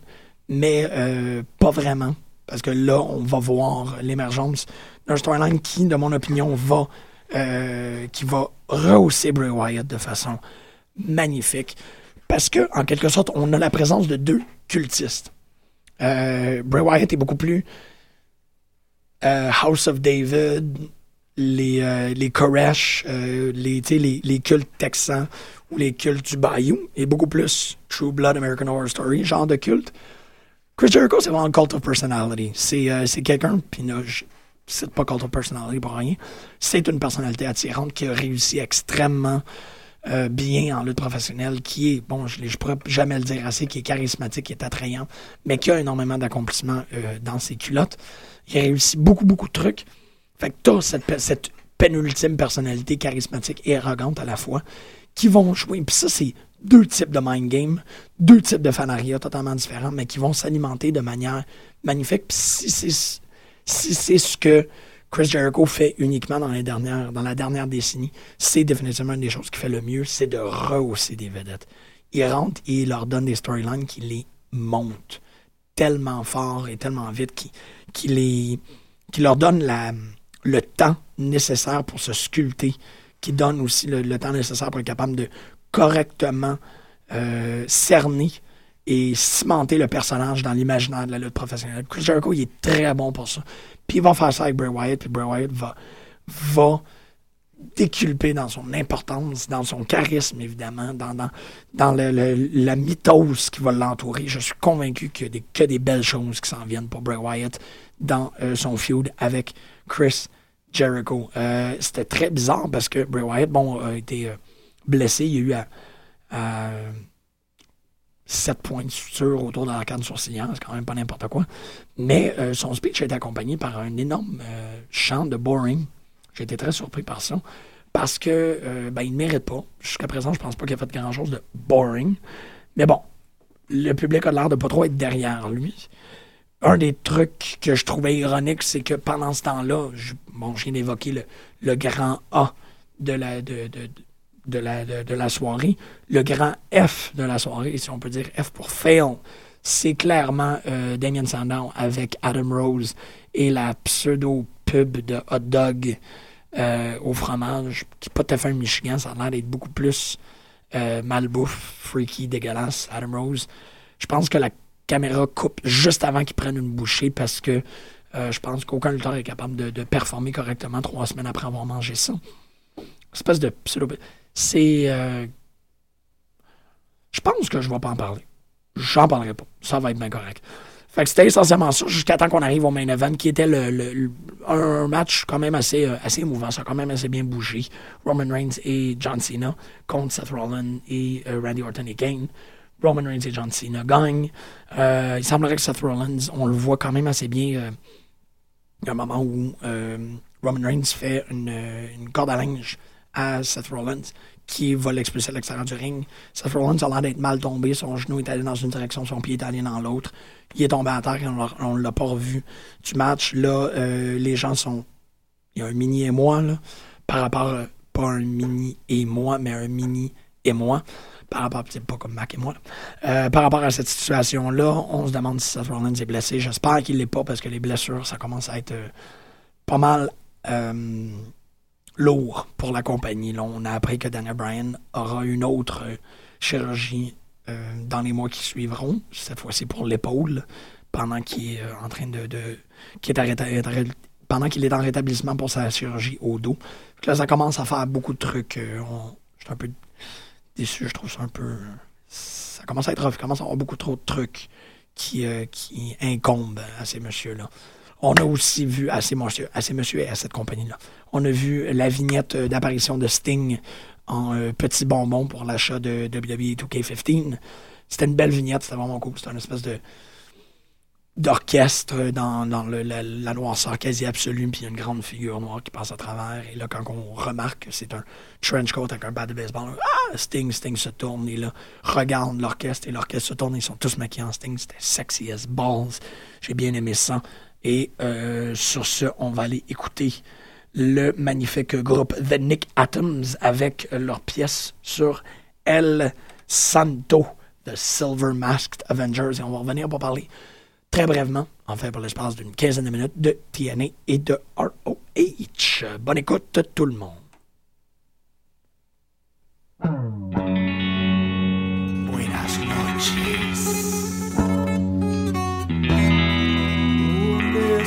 mais euh, pas vraiment. Parce que là, on va voir l'émergence d'un storyline qui, de mon opinion, va, euh, qui va rehausser Bray Wyatt de façon magnifique. Parce que, en quelque sorte, on a la présence de deux cultistes. Euh, Bray Wyatt est beaucoup plus euh, House of David, les, euh, les Koresh, les, cultes texans ou les cultes du Bayou, et beaucoup plus True Blood American Horror Story, genre de culte. Chris Jericho, c'est vraiment cult of personality. C'est c'est quelqu'un, puis cite pas cult of personality pour rien, c'est une personnalité attirante qui a réussi extrêmement euh, bien en lutte professionnelle, qui est, bon, je ne pourrais jamais le dire assez, qui est charismatique, qui est attrayant, mais qui a énormément d'accomplissements euh, dans ses culottes. Il a réussi beaucoup, beaucoup de trucs. Fait que t'as cette, cette pénultime personnalité charismatique et arrogante à la fois qui vont jouer. Puis ça, c'est deux types de mind game, deux types de fanariat totalement différents, mais qui vont s'alimenter de manière magnifique. Puis si c'est si c'est ce que Chris Jericho fait uniquement dans, les dernières, dans la dernière décennie, c'est définitivement une des choses qu'il fait le mieux, c'est de rehausser des vedettes. Il rentre et il leur donne des storylines qui les montent tellement fort et tellement vite qui leur donne le temps nécessaire pour se sculpter, qui donne aussi le, le temps nécessaire pour être capable de correctement euh, cerner et cimenter le personnage dans l'imaginaire de la lutte professionnelle. Chris Jericho, il est très bon pour ça. Puis il va faire ça avec Bray Wyatt, puis Bray Wyatt va, va déculper dans son importance, dans son charisme, évidemment, dans, la mythose qui va l'entourer. Je suis convaincu qu'il y a des, que des belles choses qui s'en viennent pour Bray Wyatt dans euh, son feud avec Chris Jericho. Euh, C'était très bizarre parce que Bray Wyatt, bon, a été euh, blessé. Il y a eu 7 points de suture autour de l'arcade sourcilière, c'est quand même pas n'importe quoi. Mais euh, son speech été accompagné par un énorme euh, chant de boring. J'ai été très surpris par ça. Parce que euh, ben, il ne mérite pas. Jusqu'à présent, je pense pas qu'il a fait grand chose de boring. Mais bon, le public a l'air de pas trop être derrière lui. Un des trucs que je trouvais ironique, c'est que pendant ce temps-là, je, viens d'évoquer le, grand A de la, de de, de la soirée. Le grand F de la soirée, si on peut dire F pour fail, c'est clairement euh, Damien Sandow avec Adam Rose et la pseudo-pub de hot dog euh, au fromage, qui n'est pas tout à fait un Michigan, ça a l'air d'être beaucoup plus euh, malbouffe, freaky, dégueulasse, Adam Rose. Je pense que la caméra coupe juste avant qu'il prenne une bouchée parce que je pense qu'aucun lutteur est capable de, de performer correctement trois semaines après avoir mangé ça. Espèce de pseudo. C'est. euh, Je pense que je ne vais pas en parler. J'en parlerai pas. Ça va être bien correct. Fait que c'était essentiellement ça jusqu'à temps qu'on arrive au main event, qui était le, un match quand même assez, euh, assez émouvant. Ça a quand même assez bien bougé. Roman Reigns et John Cena contre Seth Rollins et euh, Randy Orton et Kane. Roman Reigns et John Cena gagnent. Il semblerait que Seth Rollins, on le voit quand même assez bien. il un moment où Roman Reigns fait une, une corde à linge à Seth Rollins qui va l'expulser à l'extérieur du ring. Seth Rollins a l'air d'être mal tombé. Son genou est allé dans une direction, son pied est allé dans l'autre. Il est tombé à terre et on ne l'a pas revu du match. Là, euh, les gens sont. Il y a un mini et moi, là, par rapport. à- pas un mini et moi, mais un mini et moi. Par rapport, c'est pas comme Mac et moi. Euh, par rapport à cette situation-là, on se demande si Seth Rollins est blessé. J'espère qu'il l'est pas parce que les blessures, ça commence à être euh, pas mal euh, lourd pour la compagnie. On a appris que Daniel Bryan aura une autre euh, chirurgie euh, dans les mois qui suivront, cette fois-ci pour l'épaule, pendant qu'il est euh, en train de, pendant qu'il est en rétablissement pour sa chirurgie au dos. Là, ça commence à faire beaucoup de trucs. je suis un peu déçu, je trouve ça un peu. Ça commence à être commence à avoir beaucoup trop de trucs qui, qui incombent à ces messieurs-là. On a aussi vu à ces ces messieurs et à cette compagnie-là. On a vu la vignette euh, d'apparition de Sting en euh, petit bonbon pour l'achat de WWE 2K15. C'était une belle vignette, c'était vraiment cool. C'était une espèce de d'orchestre dans, la, noirceur quasi absolue, puis il y a une grande figure noire qui passe à travers. Et là, quand on remarque que c'est un trench coat avec un bat de baseball, ah, Sting, Sting se tourne, et là, regarde l'orchestre, et l'orchestre se tourne, ils sont tous maquillés en Sting. C'était sexy as balls. J'ai bien aimé ça. Et euh, sur ce, on va aller écouter le magnifique groupe The Nick Atoms avec leur pièce sur El Santo, The Silver Masked Avengers. Et on va revenir pour parler très brièvement, en fait pour l'espace d'une quinzaine de minutes, de TNA et de ROH. Bonne écoute tout le monde.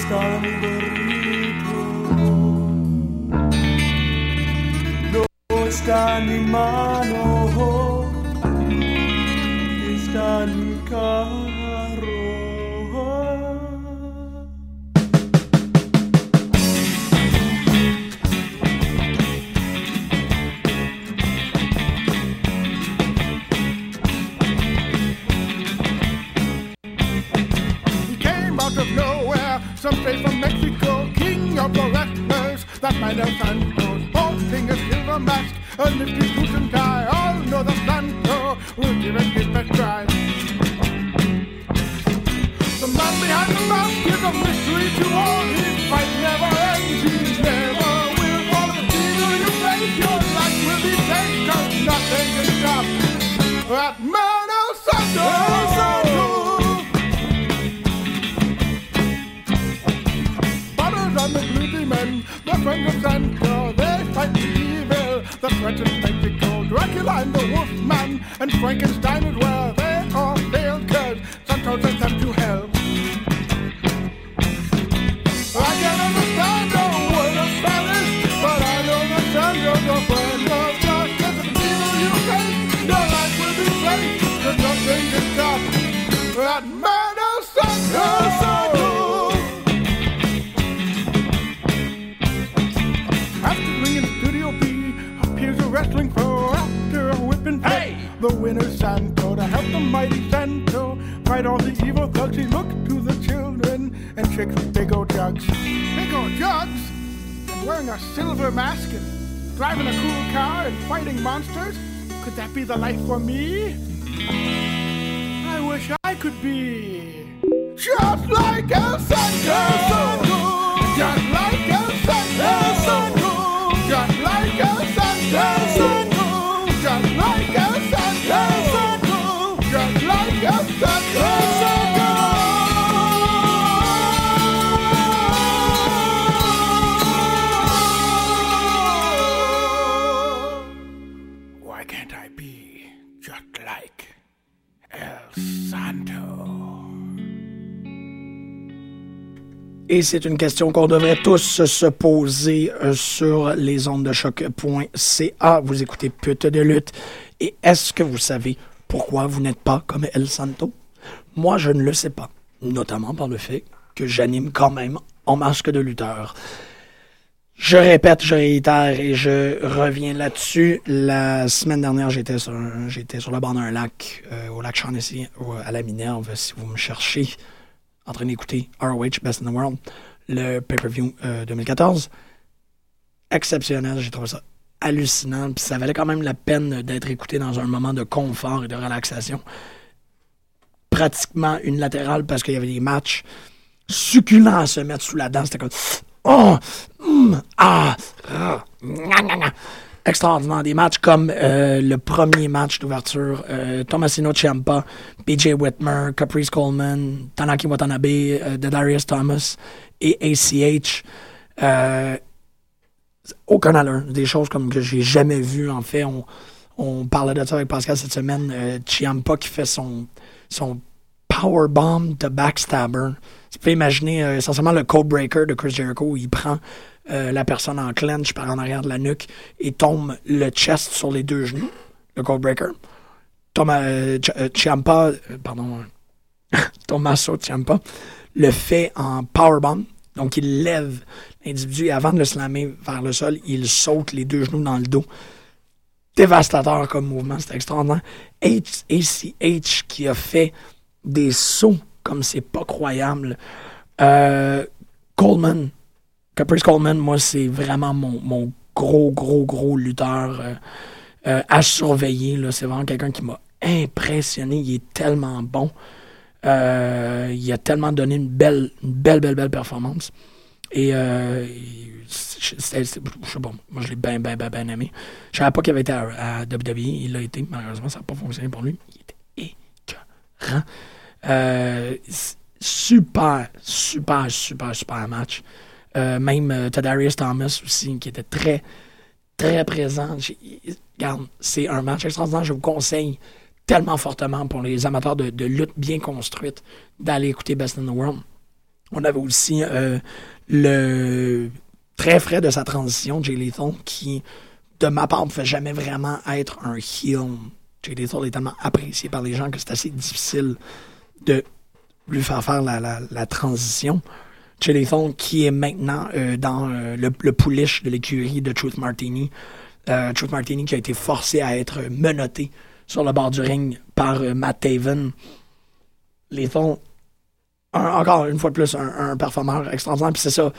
¿Dónde está mi perrito? No oh, está en mano, está en mi carro. C'est une question qu'on devrait tous se poser euh, sur les ondes de choc.ca. Vous écoutez Pute de lutte. Et est-ce que vous savez pourquoi vous n'êtes pas comme El Santo? Moi, je ne le sais pas. Notamment par le fait que j'anime quand même en masque de lutteur. Je répète, je réitère et je reviens là-dessus. La semaine dernière, j'étais sur, j'étais sur le bord d'un lac, euh, au lac Shaughnessy, au- à la Minerve, si vous me cherchez, en train d'écouter ROH Best in the World, le pay-per-view euh, 2014. Exceptionnel, j'ai trouvé ça hallucinant, puis ça valait quand même la peine d'être écouté dans un moment de confort et de relaxation. Pratiquement une latérale parce qu'il y avait des matchs succulents à se mettre sous la dent. C'était comme Oh! hum, ah! ah. Extraordinaire. Des matchs comme euh, le premier match d'ouverture, euh, Tomasino Ciampa, BJ Whitmer, Caprice Coleman, Tanaki Watanabe, euh, Darius Thomas et ACH. Euh, aucun allure. Des choses comme que j'ai jamais vues. En fait, on, parlait de ça avec Pascal cette semaine. Euh, Ciampa qui fait son, son powerbomb de backstabber. Tu peux imaginer essentiellement le code breaker de Chris Jericho où il prend euh, la personne en clench par en arrière de la nuque et tombe le chest sur les deux genoux. Le code breaker. Thomas, euh, Ch- euh, Ciampa, euh, pardon, euh, le fait en powerbomb. Donc, il lève l'individu et avant de le slammer vers le sol, il saute les deux genoux dans le dos. Dévastateur comme mouvement, c'est extraordinaire. H- ACH qui a fait des sauts comme c'est pas croyable. Coleman, Caprice Coleman, moi, c'est vraiment mon, mon gros, gros, gros lutteur euh, euh, à surveiller. C'est vraiment quelqu'un qui m'a impressionné. Il est tellement bon. Euh, il a tellement donné une belle, une belle, belle, belle performance. Et je sais moi je l'ai bien, bien, bien, bien aimé. Je savais pas qu'il avait été à, WWE, il l'a été, malheureusement ça n'a pas fonctionné pour lui. Il était écœurant. Super, super, super, super match. Euh, même euh, Tadarius Thomas aussi, qui était très, très présent. Regarde, c'est un match extraordinaire. Je vous conseille tellement fortement pour les amateurs de, de lutte bien construite d'aller écouter Best in the World. On avait aussi euh, le très frais de sa transition, Jay Lethal, qui, de ma part, ne pouvait jamais vraiment être un heel. Jay Lethal est tellement apprécié par les gens que c'est assez difficile de lui faire faire la- la transition. Lethal, qui est maintenant euh, dans euh, le, pouliche de l'écurie de Truth Martini. Euh, Truth Martini qui a été forcé à être menotté sur le bord du ring par Matt Taven. Lethal, un- encore une fois de plus, un, performeur extraordinaire. Puis c'est ça.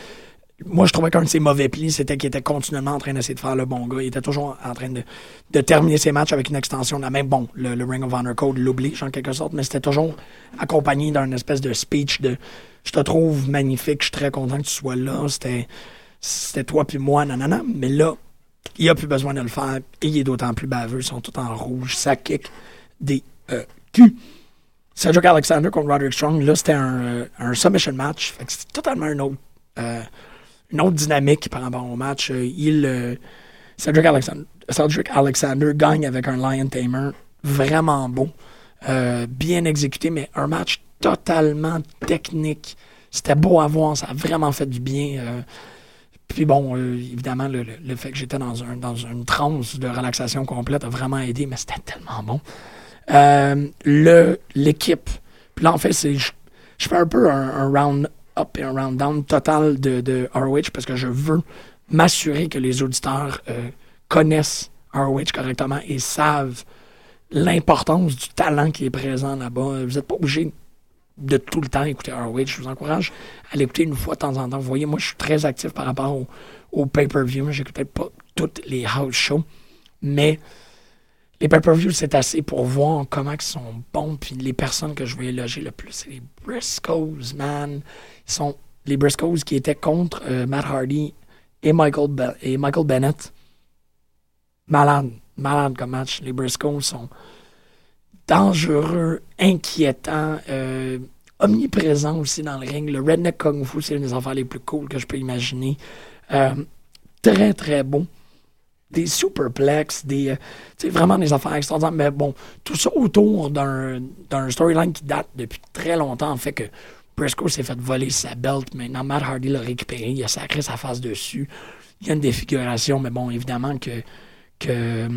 Moi, je trouvais qu'un de ses mauvais plis, c'était qu'il était continuellement en train d'essayer de faire le bon gars. Il était toujours en train de, terminer ses matchs avec une extension de la même. Bon, le, le Ring of Honor Code l'oblige en quelque sorte, mais c'était toujours accompagné d'un espèce de speech de Je te trouve magnifique, je suis très content que tu sois là. C'était, c'était toi puis moi, nanana. Mais là, il a plus besoin de le faire et il est d'autant plus baveux. Ils sont tous en rouge. Ça kick des euh, culs. Cedric Alexander contre Roderick Strong, là, c'était un, euh, un submission match. Fait c'était totalement un autre, euh, une autre dynamique par rapport au match. Euh, il, Cedric, Alexander, Cedric Alexander gagne avec un Lion Tamer vraiment beau, bien exécuté, mais un match totalement technique. C'était beau à voir, ça a vraiment fait du bien. euh, puis bon, euh, évidemment, le, fait que j'étais dans, un, dans une transe de relaxation complète a vraiment aidé, mais c'était tellement bon. Euh, le l'équipe. Puis là, en fait, c'est je, je fais un peu un, un round up et un round down total de, de ROH parce que je veux m'assurer que les auditeurs connaissent ROH correctement et savent l'importance du talent qui est présent là-bas. Vous n'êtes pas obligé de tout le temps écouter ROH. Je vous encourage à l'écouter une fois de temps en temps. Vous voyez, moi, je suis très actif par rapport au, pay-per-view. J'écoute peut-être pas toutes les house shows, mais les pay-per-views, c'est assez pour voir comment ils sont bons. Puis les personnes que je vais éloger le plus, c'est les Briscoes, man. Ils sont les Briscoes qui étaient contre euh, Matt Hardy et Michael, et Michael Bennett. Malade, malade comme match. Les Briscoes sont dangereux, inquiétants, euh, omniprésents aussi dans le ring. Le Redneck Kung Fu, c'est une des affaires les plus cool que je peux imaginer. Euh, très, très beau des superplex, des, euh, vraiment des affaires extraordinaires. Mais bon, tout ça autour d'un d'un storyline qui date depuis très longtemps fait que Briscoe s'est fait voler sa belt. Maintenant, Matt Hardy l'a récupéré. Il a sacré sa face dessus. Il y a une défiguration, mais bon, évidemment que, que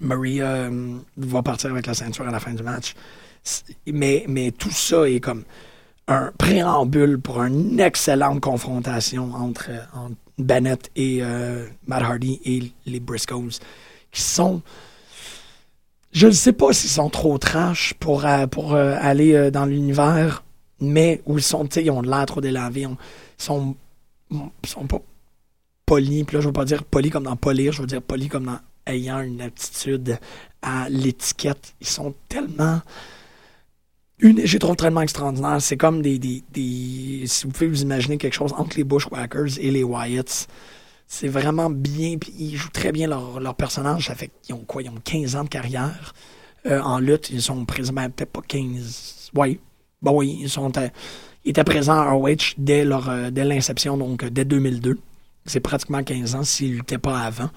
Maria euh, va partir avec la ceinture à la fin du match. Mais, mais tout ça est comme un préambule pour une excellente confrontation entre, euh, Bennett et euh, Matt Hardy et les Briscoes, qui sont. Je ne sais pas s'ils sont trop trash pour, euh, pour euh, aller euh, dans l'univers, mais où ils sont, ils ont de l'air trop délavés, ils ont- ils sont, sont pas polis. Puis là, je veux pas dire polis comme dans polir, je veux dire polis comme dans ayant une aptitude à l'étiquette. Ils sont tellement une, j'ai trouvé tellement extraordinaire. C'est comme des, des, des- Si vous pouvez vous imaginer quelque chose entre les Bushwhackers et les Wyatts, c'est vraiment bien. Ils jouent très bien leur, personnage. Ça fait qu'ils ont quoi? Ils ont 15 ans de carrière euh, en lutte. Ils sont présents, ben, peut-être pas 15. Oui. Bon, oui, ils, sont, ils étaient présents à ROH dès, leur, euh, dès l'inception, donc euh, dès 2002. C'est pratiquement 15 ans s'ils luttaient pas avant.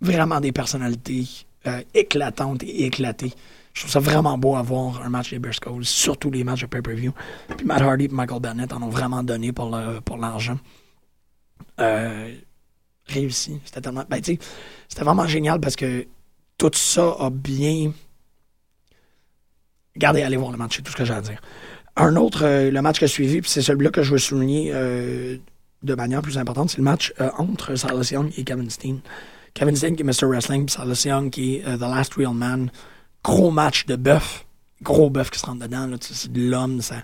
Vraiment des personnalités euh, éclatantes et éclatées. Je trouve ça vraiment beau à voir un match des Briscoes, surtout les matchs de pay-per-view. Puis Matt Hardy et Michael Bennett en ont vraiment donné pour le- pour l'argent. Euh, réussi. C'était tellement. Ben, c'était vraiment génial parce que tout ça a bien. Regardez, allez voir le match, c'est tout ce que j'ai à dire. Un autre, euh, le match qui a suivi, puis c'est celui-là que je veux souligner de manière plus importante, c'est le match entre Silas Young et Kevin Steen. Kevin Steen qui est Mr. Wrestling, puis Silas Young qui est The Last Real Man. Gros match de bœuf. Gros bœuf qui se rentre dedans, c'est de l'homme. Ça...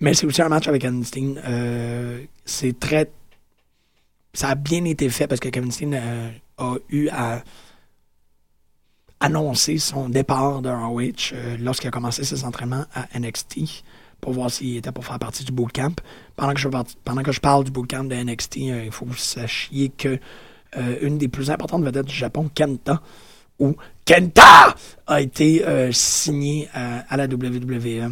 Mais c'est aussi un match avec Kevin Steen. euh, c'est très. Ça a bien été fait parce que Kevin Steen euh, a eu à annoncer son départ de ROH euh, lorsqu'il a commencé ses entraînements à NXT pour voir s'il était pour faire partie du bootcamp. Pendant que je, pendant que je parle du bootcamp de NXT, il faut que vous sachiez que euh, une des plus importantes vedettes du Japon, Kenta, ou Kenta, a été euh, signée à, la WWE euh,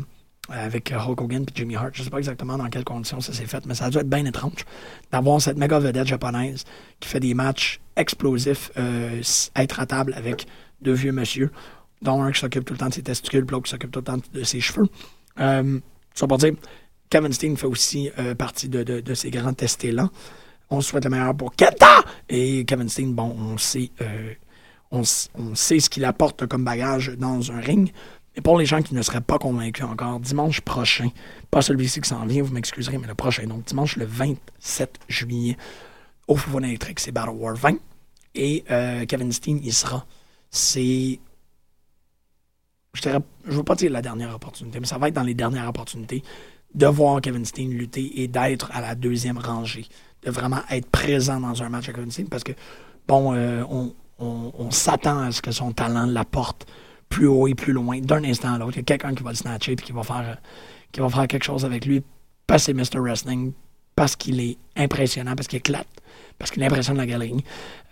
avec Hulk Hogan et Jimmy Hart. Je ne sais pas exactement dans quelles conditions ça s'est fait, mais ça a dû être bien étrange d'avoir cette méga vedette japonaise qui fait des matchs explosifs, euh, être à table avec deux vieux monsieur, dont un qui s'occupe tout le temps de ses testicules, l'autre qui s'occupe tout le temps de ses cheveux. Euh, pour dire, Kevin Steen fait aussi euh, partie de, de- de ces grands testés-là. On souhaite le meilleur pour Kenta! Et Kevin Steen, bon, on sait, euh, ce qu'il apporte comme bagage dans un ring. Mais pour les gens qui ne seraient pas convaincus encore, dimanche prochain, pas celui-ci qui s'en vient, vous m'excuserez, mais le prochain, donc dimanche le 27 juillet, au Foufou électrique, c'est Battle War 20. Et euh, Kevin Steen y sera. C'est. Je ne veux pas dire la dernière opportunité, mais ça va être dans les dernières opportunités de voir Kevin Steen lutter et d'être à la deuxième rangée. De vraiment être présent dans un match Kevin Steen parce que, bon, euh, on, s'attend à ce que son talent l'apporte plus haut et plus loin d'un instant à l'autre. Il y a quelqu'un qui va le snatcher et qui va faire, euh, qui va faire quelque chose avec lui parce c'est Mr. Wrestling, parce qu'il est impressionnant, parce qu'il éclate, parce qu'il impressionne la galerie.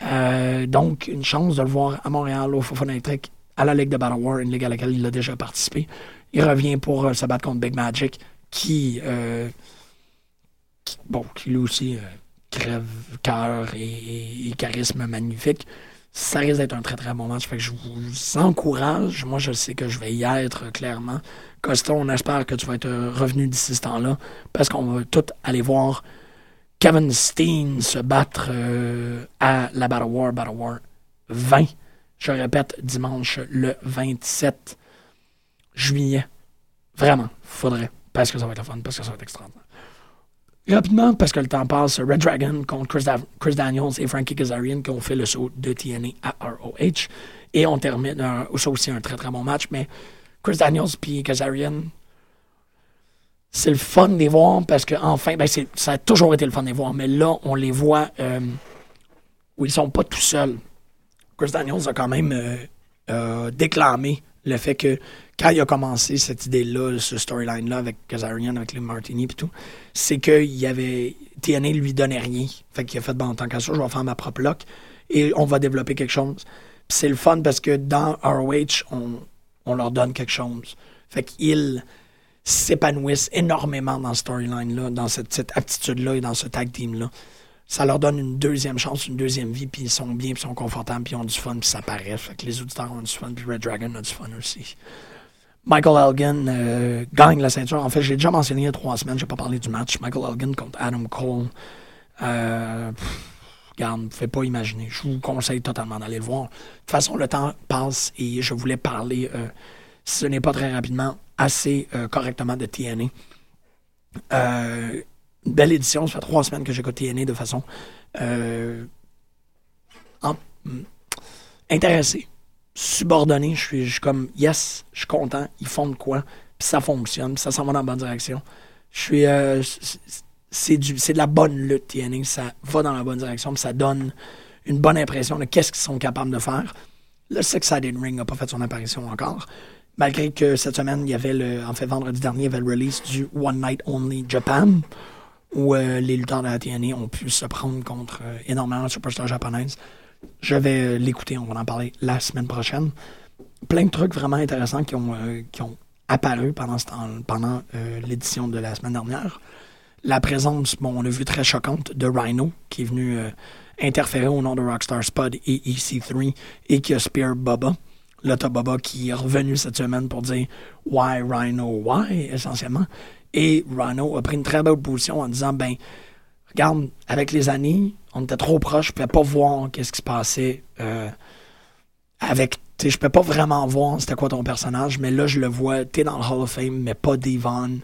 Euh, donc, une chance de le voir à Montréal, au Fofon électrique, à la Ligue de Battle War, une ligue à laquelle il a déjà participé. Il revient pour euh, se battre contre Big Magic, qui, bon, qui lui aussi euh, crève cœur et, charisme magnifique. Ça risque d'être un très très bon match. Fait que je vous encourage. Moi, je sais que je vais y être clairement. Costa, on espère que tu vas être revenu d'ici ce temps-là. Parce qu'on va tout aller voir Kevin Steen se battre euh, à la Battle War, Battle War 20. Je répète, dimanche le 27 juillet. Vraiment, faudrait. Parce que ça va être le fun, parce que ça va être extraordinaire. Rapidement, parce que le temps passe, Red Dragon contre Chris, Da- Chris Daniels et Frankie Kazarian qui ont fait le saut de TNA à ROH. Et on termine, euh, ça aussi un très très bon match, mais Chris Daniels puis Kazarian, c'est le fun de les voir parce que enfin, ben ça a toujours été le fun de les voir, mais là, on les voit euh, où ils sont pas tout seuls. Chris Daniels a quand même euh, déclamé le fait que quand il a commencé cette idée-là, ce storyline-là avec Kazarian, avec les Martini et tout, c'est qu'il y avait. TNA lui donnait rien. Fait qu'il a fait, bon, en tant qu'à je vais faire ma propre lock et on va développer quelque chose. C'est le fun parce que dans ROH, on, on leur donne quelque chose. Fait qu'ils s'épanouissent énormément dans ce storyline-là, dans cette, cette aptitude-là et dans ce tag team-là. Ça leur donne une deuxième chance, une deuxième vie, puis ils sont bien, puis ils sont confortables, puis ils ont du fun, puis ça paraît. Fait que les auditeurs ont du fun, puis Red Dragon a du fun aussi. Michael Elgin euh, gagne la ceinture. En fait, j'ai déjà mentionné il y a trois semaines, je n'ai pas parlé du match. Michael Elgin contre Adam Cole. Euh, regarde, ne pouvez pas imaginer. Je vous conseille totalement d'aller le voir. De toute façon, le temps passe et je voulais parler, euh, si ce n'est pas très rapidement, assez euh, correctement de TNA. Une belle édition. Ça fait trois semaines que j'écoute TNA de façon euh, mm, intéressée, subordonnée. Je suis, je suis comme, yes, je suis content, ils font de quoi, ça fonctionne, ça s'en va dans la bonne direction. Je suis. euh, c'est de la bonne lutte, TNA. Ça va dans la bonne direction, puis ça donne une bonne impression de qu'est-ce qu'ils sont capables de faire. Le Six-Sided Ring n'a pas fait son apparition encore. Malgré que cette semaine, il y avait le. En fait, vendredi dernier, il y avait le release du One Night Only Japan, où euh, les lutteurs de la TNA ont pu se prendre contre euh, énormément de superstars japonaises. Je vais euh, l'écouter, on va en parler la semaine prochaine. Plein de trucs vraiment intéressants qui ont, euh, qui ont apparu pendant, ce temps- pendant euh, l'édition de la semaine dernière. La présence, bon, on l'a vu très choquante, de Rhino, qui est venu interférer au nom de Rockstar Spud et EC3 et qui a Spear Bubba. L'Ota Bubba qui est revenu cette semaine pour dire Why Rhino, why essentiellement. Et Rhino a pris une très belle position en disant Ben, regarde, avec les années, on était trop proches, je pouvais pas voir qu'est-ce qui se passait euh, avec. Je pouvais pas vraiment voir c'était quoi ton personnage, mais là, je le vois, tu es dans le Hall of Fame, mais pas Devon.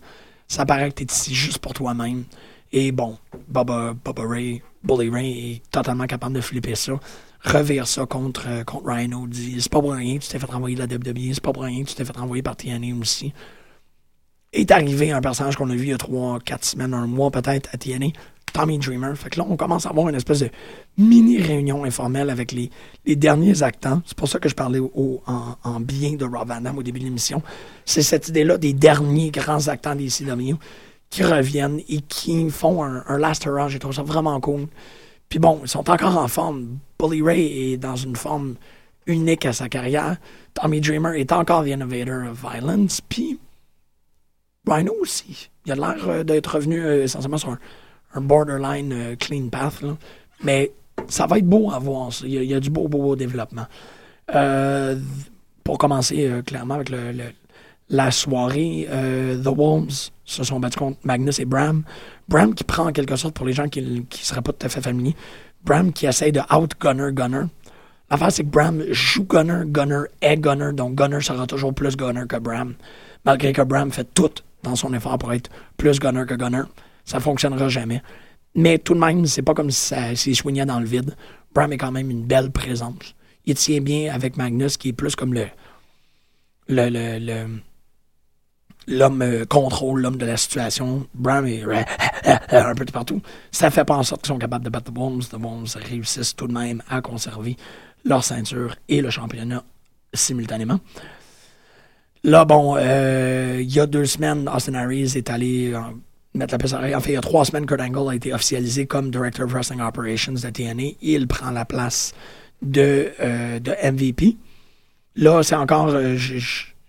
Ça paraît que tu es ici juste pour toi-même. Et bon, Bubba, Bubba Ray, Bully Ray est totalement capable de flipper ça. Revire ça contre, euh, contre Rhino. Dit c'est pas pour rien que tu t'es fait renvoyer de la WWE, c'est pas pour rien que tu t'es fait renvoyer par TNA aussi. Est arrivé un personnage qu'on a vu il y a 3, 4 semaines, un mois peut-être à TNA, Tommy Dreamer. Fait que là, on commence à avoir une espèce de mini réunion informelle avec les, les derniers actants. C'est pour ça que je parlais au- en, en bien de Rob Van Dam au début de l'émission. C'est cette idée-là des derniers grands actants des CW qui reviennent et qui font un, un last hurrah. J'ai trouvé ça vraiment cool. Puis bon, ils sont encore en forme. Bully Ray est dans une forme unique à sa carrière. Tommy Dreamer est encore The Innovator of Violence. Puis Rhino aussi. Il a l'air euh, d'être revenu euh, essentiellement sur un, borderline euh, clean path. là. Mais ça va être beau à voir. ça. Il y a, du beau, beau, beau développement. Pour commencer clairement avec le, le- la soirée, The Wolves se sont battus contre Magnus et Bram. Bram qui prend en quelque sorte, pour les gens qui ne seraient pas tout à fait familiers, Bram qui essaye de out-gunner Gunner. L'affaire, c'est que Bram joue Gunner, Gunner est Gunner, donc Gunner sera toujours plus Gunner que Bram. Malgré que Bram fait tout dans son effort pour être plus Gunner que Gunner, ça fonctionnera jamais. Mais tout de même, c'est pas comme si ça soignait dans le vide. Bram est quand même une belle présence. Il tient bien avec Magnus, qui est plus comme le. le, le, le- l'homme euh, contrôle, l'homme de la situation. Bram est un peu de partout. Ça fait pas en sorte qu'ils sont capables de battre The Wolves. The Wolves réussissent tout de même à conserver leur ceinture et le championnat simultanément. Là, bon, euh, il y a deux semaines, Austin Harris est allé euh, mettre la puce à. En fait, il y a trois semaines, Kurt Angle a été officialisé comme Director of Wrestling Operations de TNA. Il prend la place de, euh, de MVP. Là, c'est encore. euh,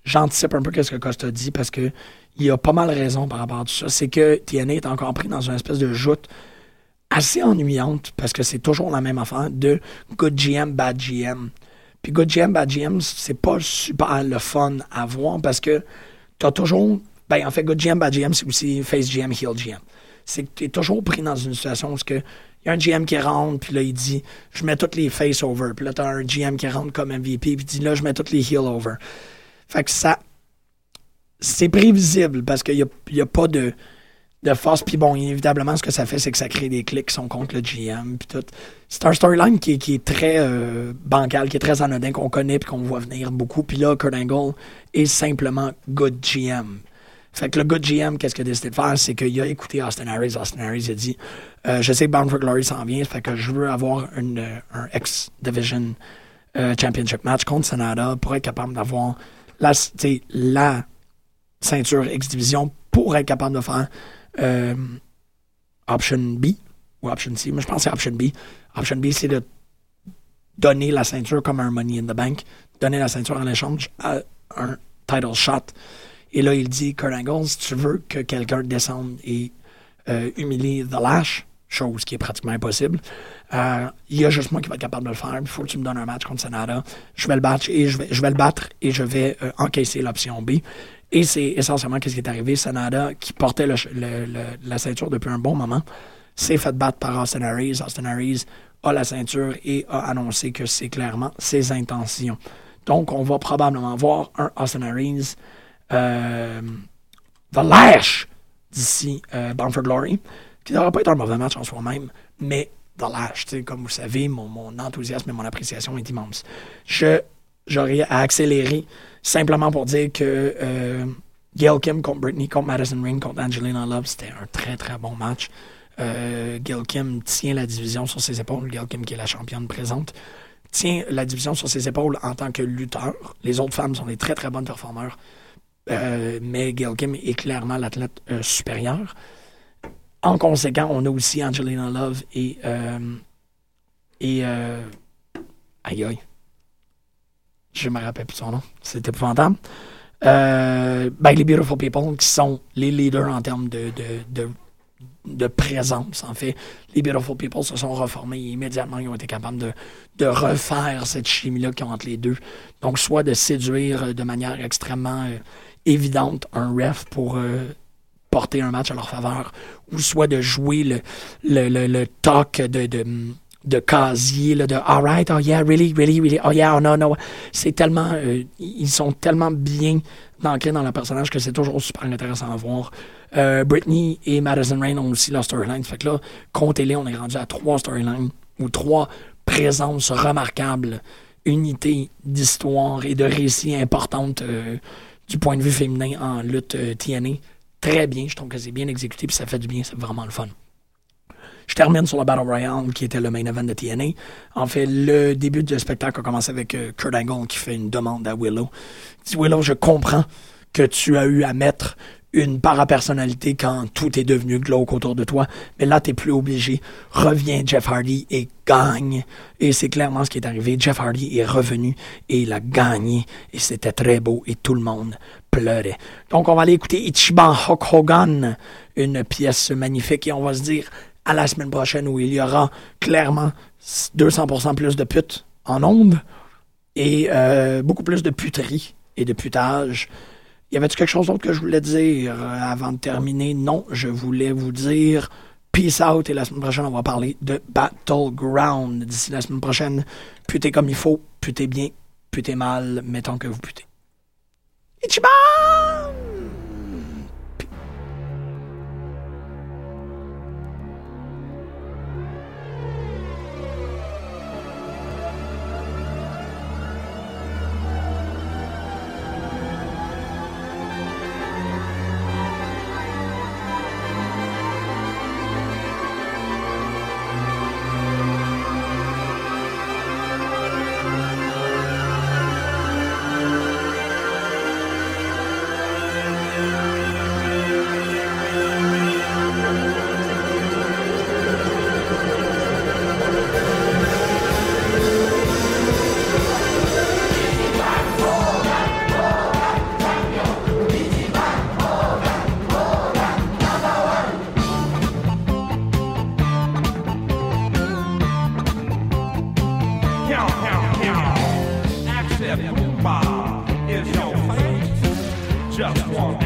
J'anticipe un peu ce que Costa dit parce que il a pas mal raison par rapport à tout ça. C'est que TNA est encore pris dans une espèce de joute assez ennuyante parce que c'est toujours la même affaire de good GM, bad GM. Puis good GM, bad GM, c'est pas super le fun à voir parce que t'as toujours. Ben, en fait, good GM, bad GM, c'est aussi face GM, heel GM. C'est que t'es toujours pris dans une situation où il y a un GM qui rentre, puis là, il dit Je mets toutes les face over. Puis là, t'as un GM qui rentre comme MVP, puis il dit Là, je mets toutes les heel over. Fait que ça. C'est prévisible parce qu'il n'y a, y a pas de, de force. Puis bon, inévitablement, ce que ça fait, c'est que ça crée des clics qui sont contre le GM. Puis tout. C'est un storyline qui, est- qui est très euh, bancal, qui est très anodin, qu'on connaît puis qu'on voit venir beaucoup. Puis là, Kurt Angle est simplement good GM. Fait que le good GM, qu'est-ce qu'il a décidé de faire? C'est qu'il a écouté Austin Harris. Austin Harris a dit euh, Je sais que Bound for Glory s'en vient, fait que je veux avoir euh, un X-Division euh, Championship match contre Sanada pour être capable d'avoir la ceinture X-Division pour être capable de faire euh, Option B ou Option C. Mais je pense que c'est Option B. Option B, c'est de donner la ceinture comme un Money in the Bank, donner la ceinture en échange à un title shot. Et là, il dit, Kurt Angle, si tu veux que quelqu'un descende et euh, humilie The Lash, chose qui est pratiquement impossible. Euh, Il y a juste moi qui va être capable de le faire. Il faut que tu me donnes un match contre Sanada. Je vais le battre et je vais, vais le battre et je vais encaisser l'option B. Et c'est essentiellement ce qui est arrivé. Sanada, qui portait le- le- le- la ceinture depuis un bon moment, s'est fait battre par Austin Harris. Austin Harris a la ceinture et a annoncé que c'est clairement ses intentions. Donc, on va probablement voir un Austin Harris euh, The Lash d'ici euh, Bound for Glory, qui devrait pas être un mauvais match en soi-même, mais The Lash, comme vous savez, mon, mon enthousiasme et mon appréciation est immense. Je J'aurais à accélérer simplement pour dire que euh, Gail Kim contre Britney, contre Madison Rain, contre Angelina Love, c'était un très très bon match. Euh, Gail Kim tient la division sur ses épaules. Gail Kim, qui est la championne présente, tient la division sur ses épaules en tant que lutteur. Les autres femmes sont des très très bonnes performeurs. Euh, mais Gail Kim est clairement l'athlète euh, supérieur. En conséquent, on a aussi Angelina Love et. et. aïe aïe. Je me rappelle plus son nom. C'est épouvantable. Euh, ben, les Beautiful People qui sont les leaders en termes de, de, de, présence, en fait. Les Beautiful People se sont reformés et immédiatement, ils ont été capables de, de refaire cette chimie-là qu'ils ont entre les deux. Donc, soit de séduire de manière extrêmement euh, évidente un ref pour euh, porter un match à leur faveur, ou soit de jouer le, le, le, le talk de, de, de casier, là, de alright, oh yeah, really, really, really, oh yeah, oh no, no. C'est tellement, euh, ils sont tellement bien ancrés dans le personnage que c'est toujours super intéressant à voir. Euh, Britney et Madison Rain ont aussi leur storyline. Fait que là, comptez-les, on est rendu à trois storylines ou trois présences remarquables, unités d'histoire et de récits importantes euh, du point de vue féminin en lutte euh, TNA. Très bien, je trouve que c'est bien exécuté puis ça fait du bien, c'est vraiment le fun. Je termine sur le Battle Royale qui était le main event de TNA. En fait, le début du spectacle a commencé avec euh, Kurt Angle qui fait une demande à Willow. Il dit Willow, je comprends que tu as eu à mettre une parapersonnalité quand tout est devenu glauque autour de toi, mais là, t'es plus obligé. Reviens Jeff Hardy et gagne. Et c'est clairement ce qui est arrivé. Jeff Hardy est revenu et il a gagné. Et c'était très beau et tout le monde pleurait. Donc, on va aller écouter Ichiban Hulk Hogan, une pièce magnifique, et on va se dire à la semaine prochaine où il y aura clairement 200% plus de putes en ondes et euh, beaucoup plus de puterie et de putage. Y avait-tu quelque chose d'autre que je voulais dire euh, avant de terminer? Non, je voulais vous dire peace out et la semaine prochaine, on va parler de Battleground. D'ici la semaine prochaine, putez comme il faut, putez bien, putez mal, mettons que vous putez. Ichiban! Accept Bob is your. Just one.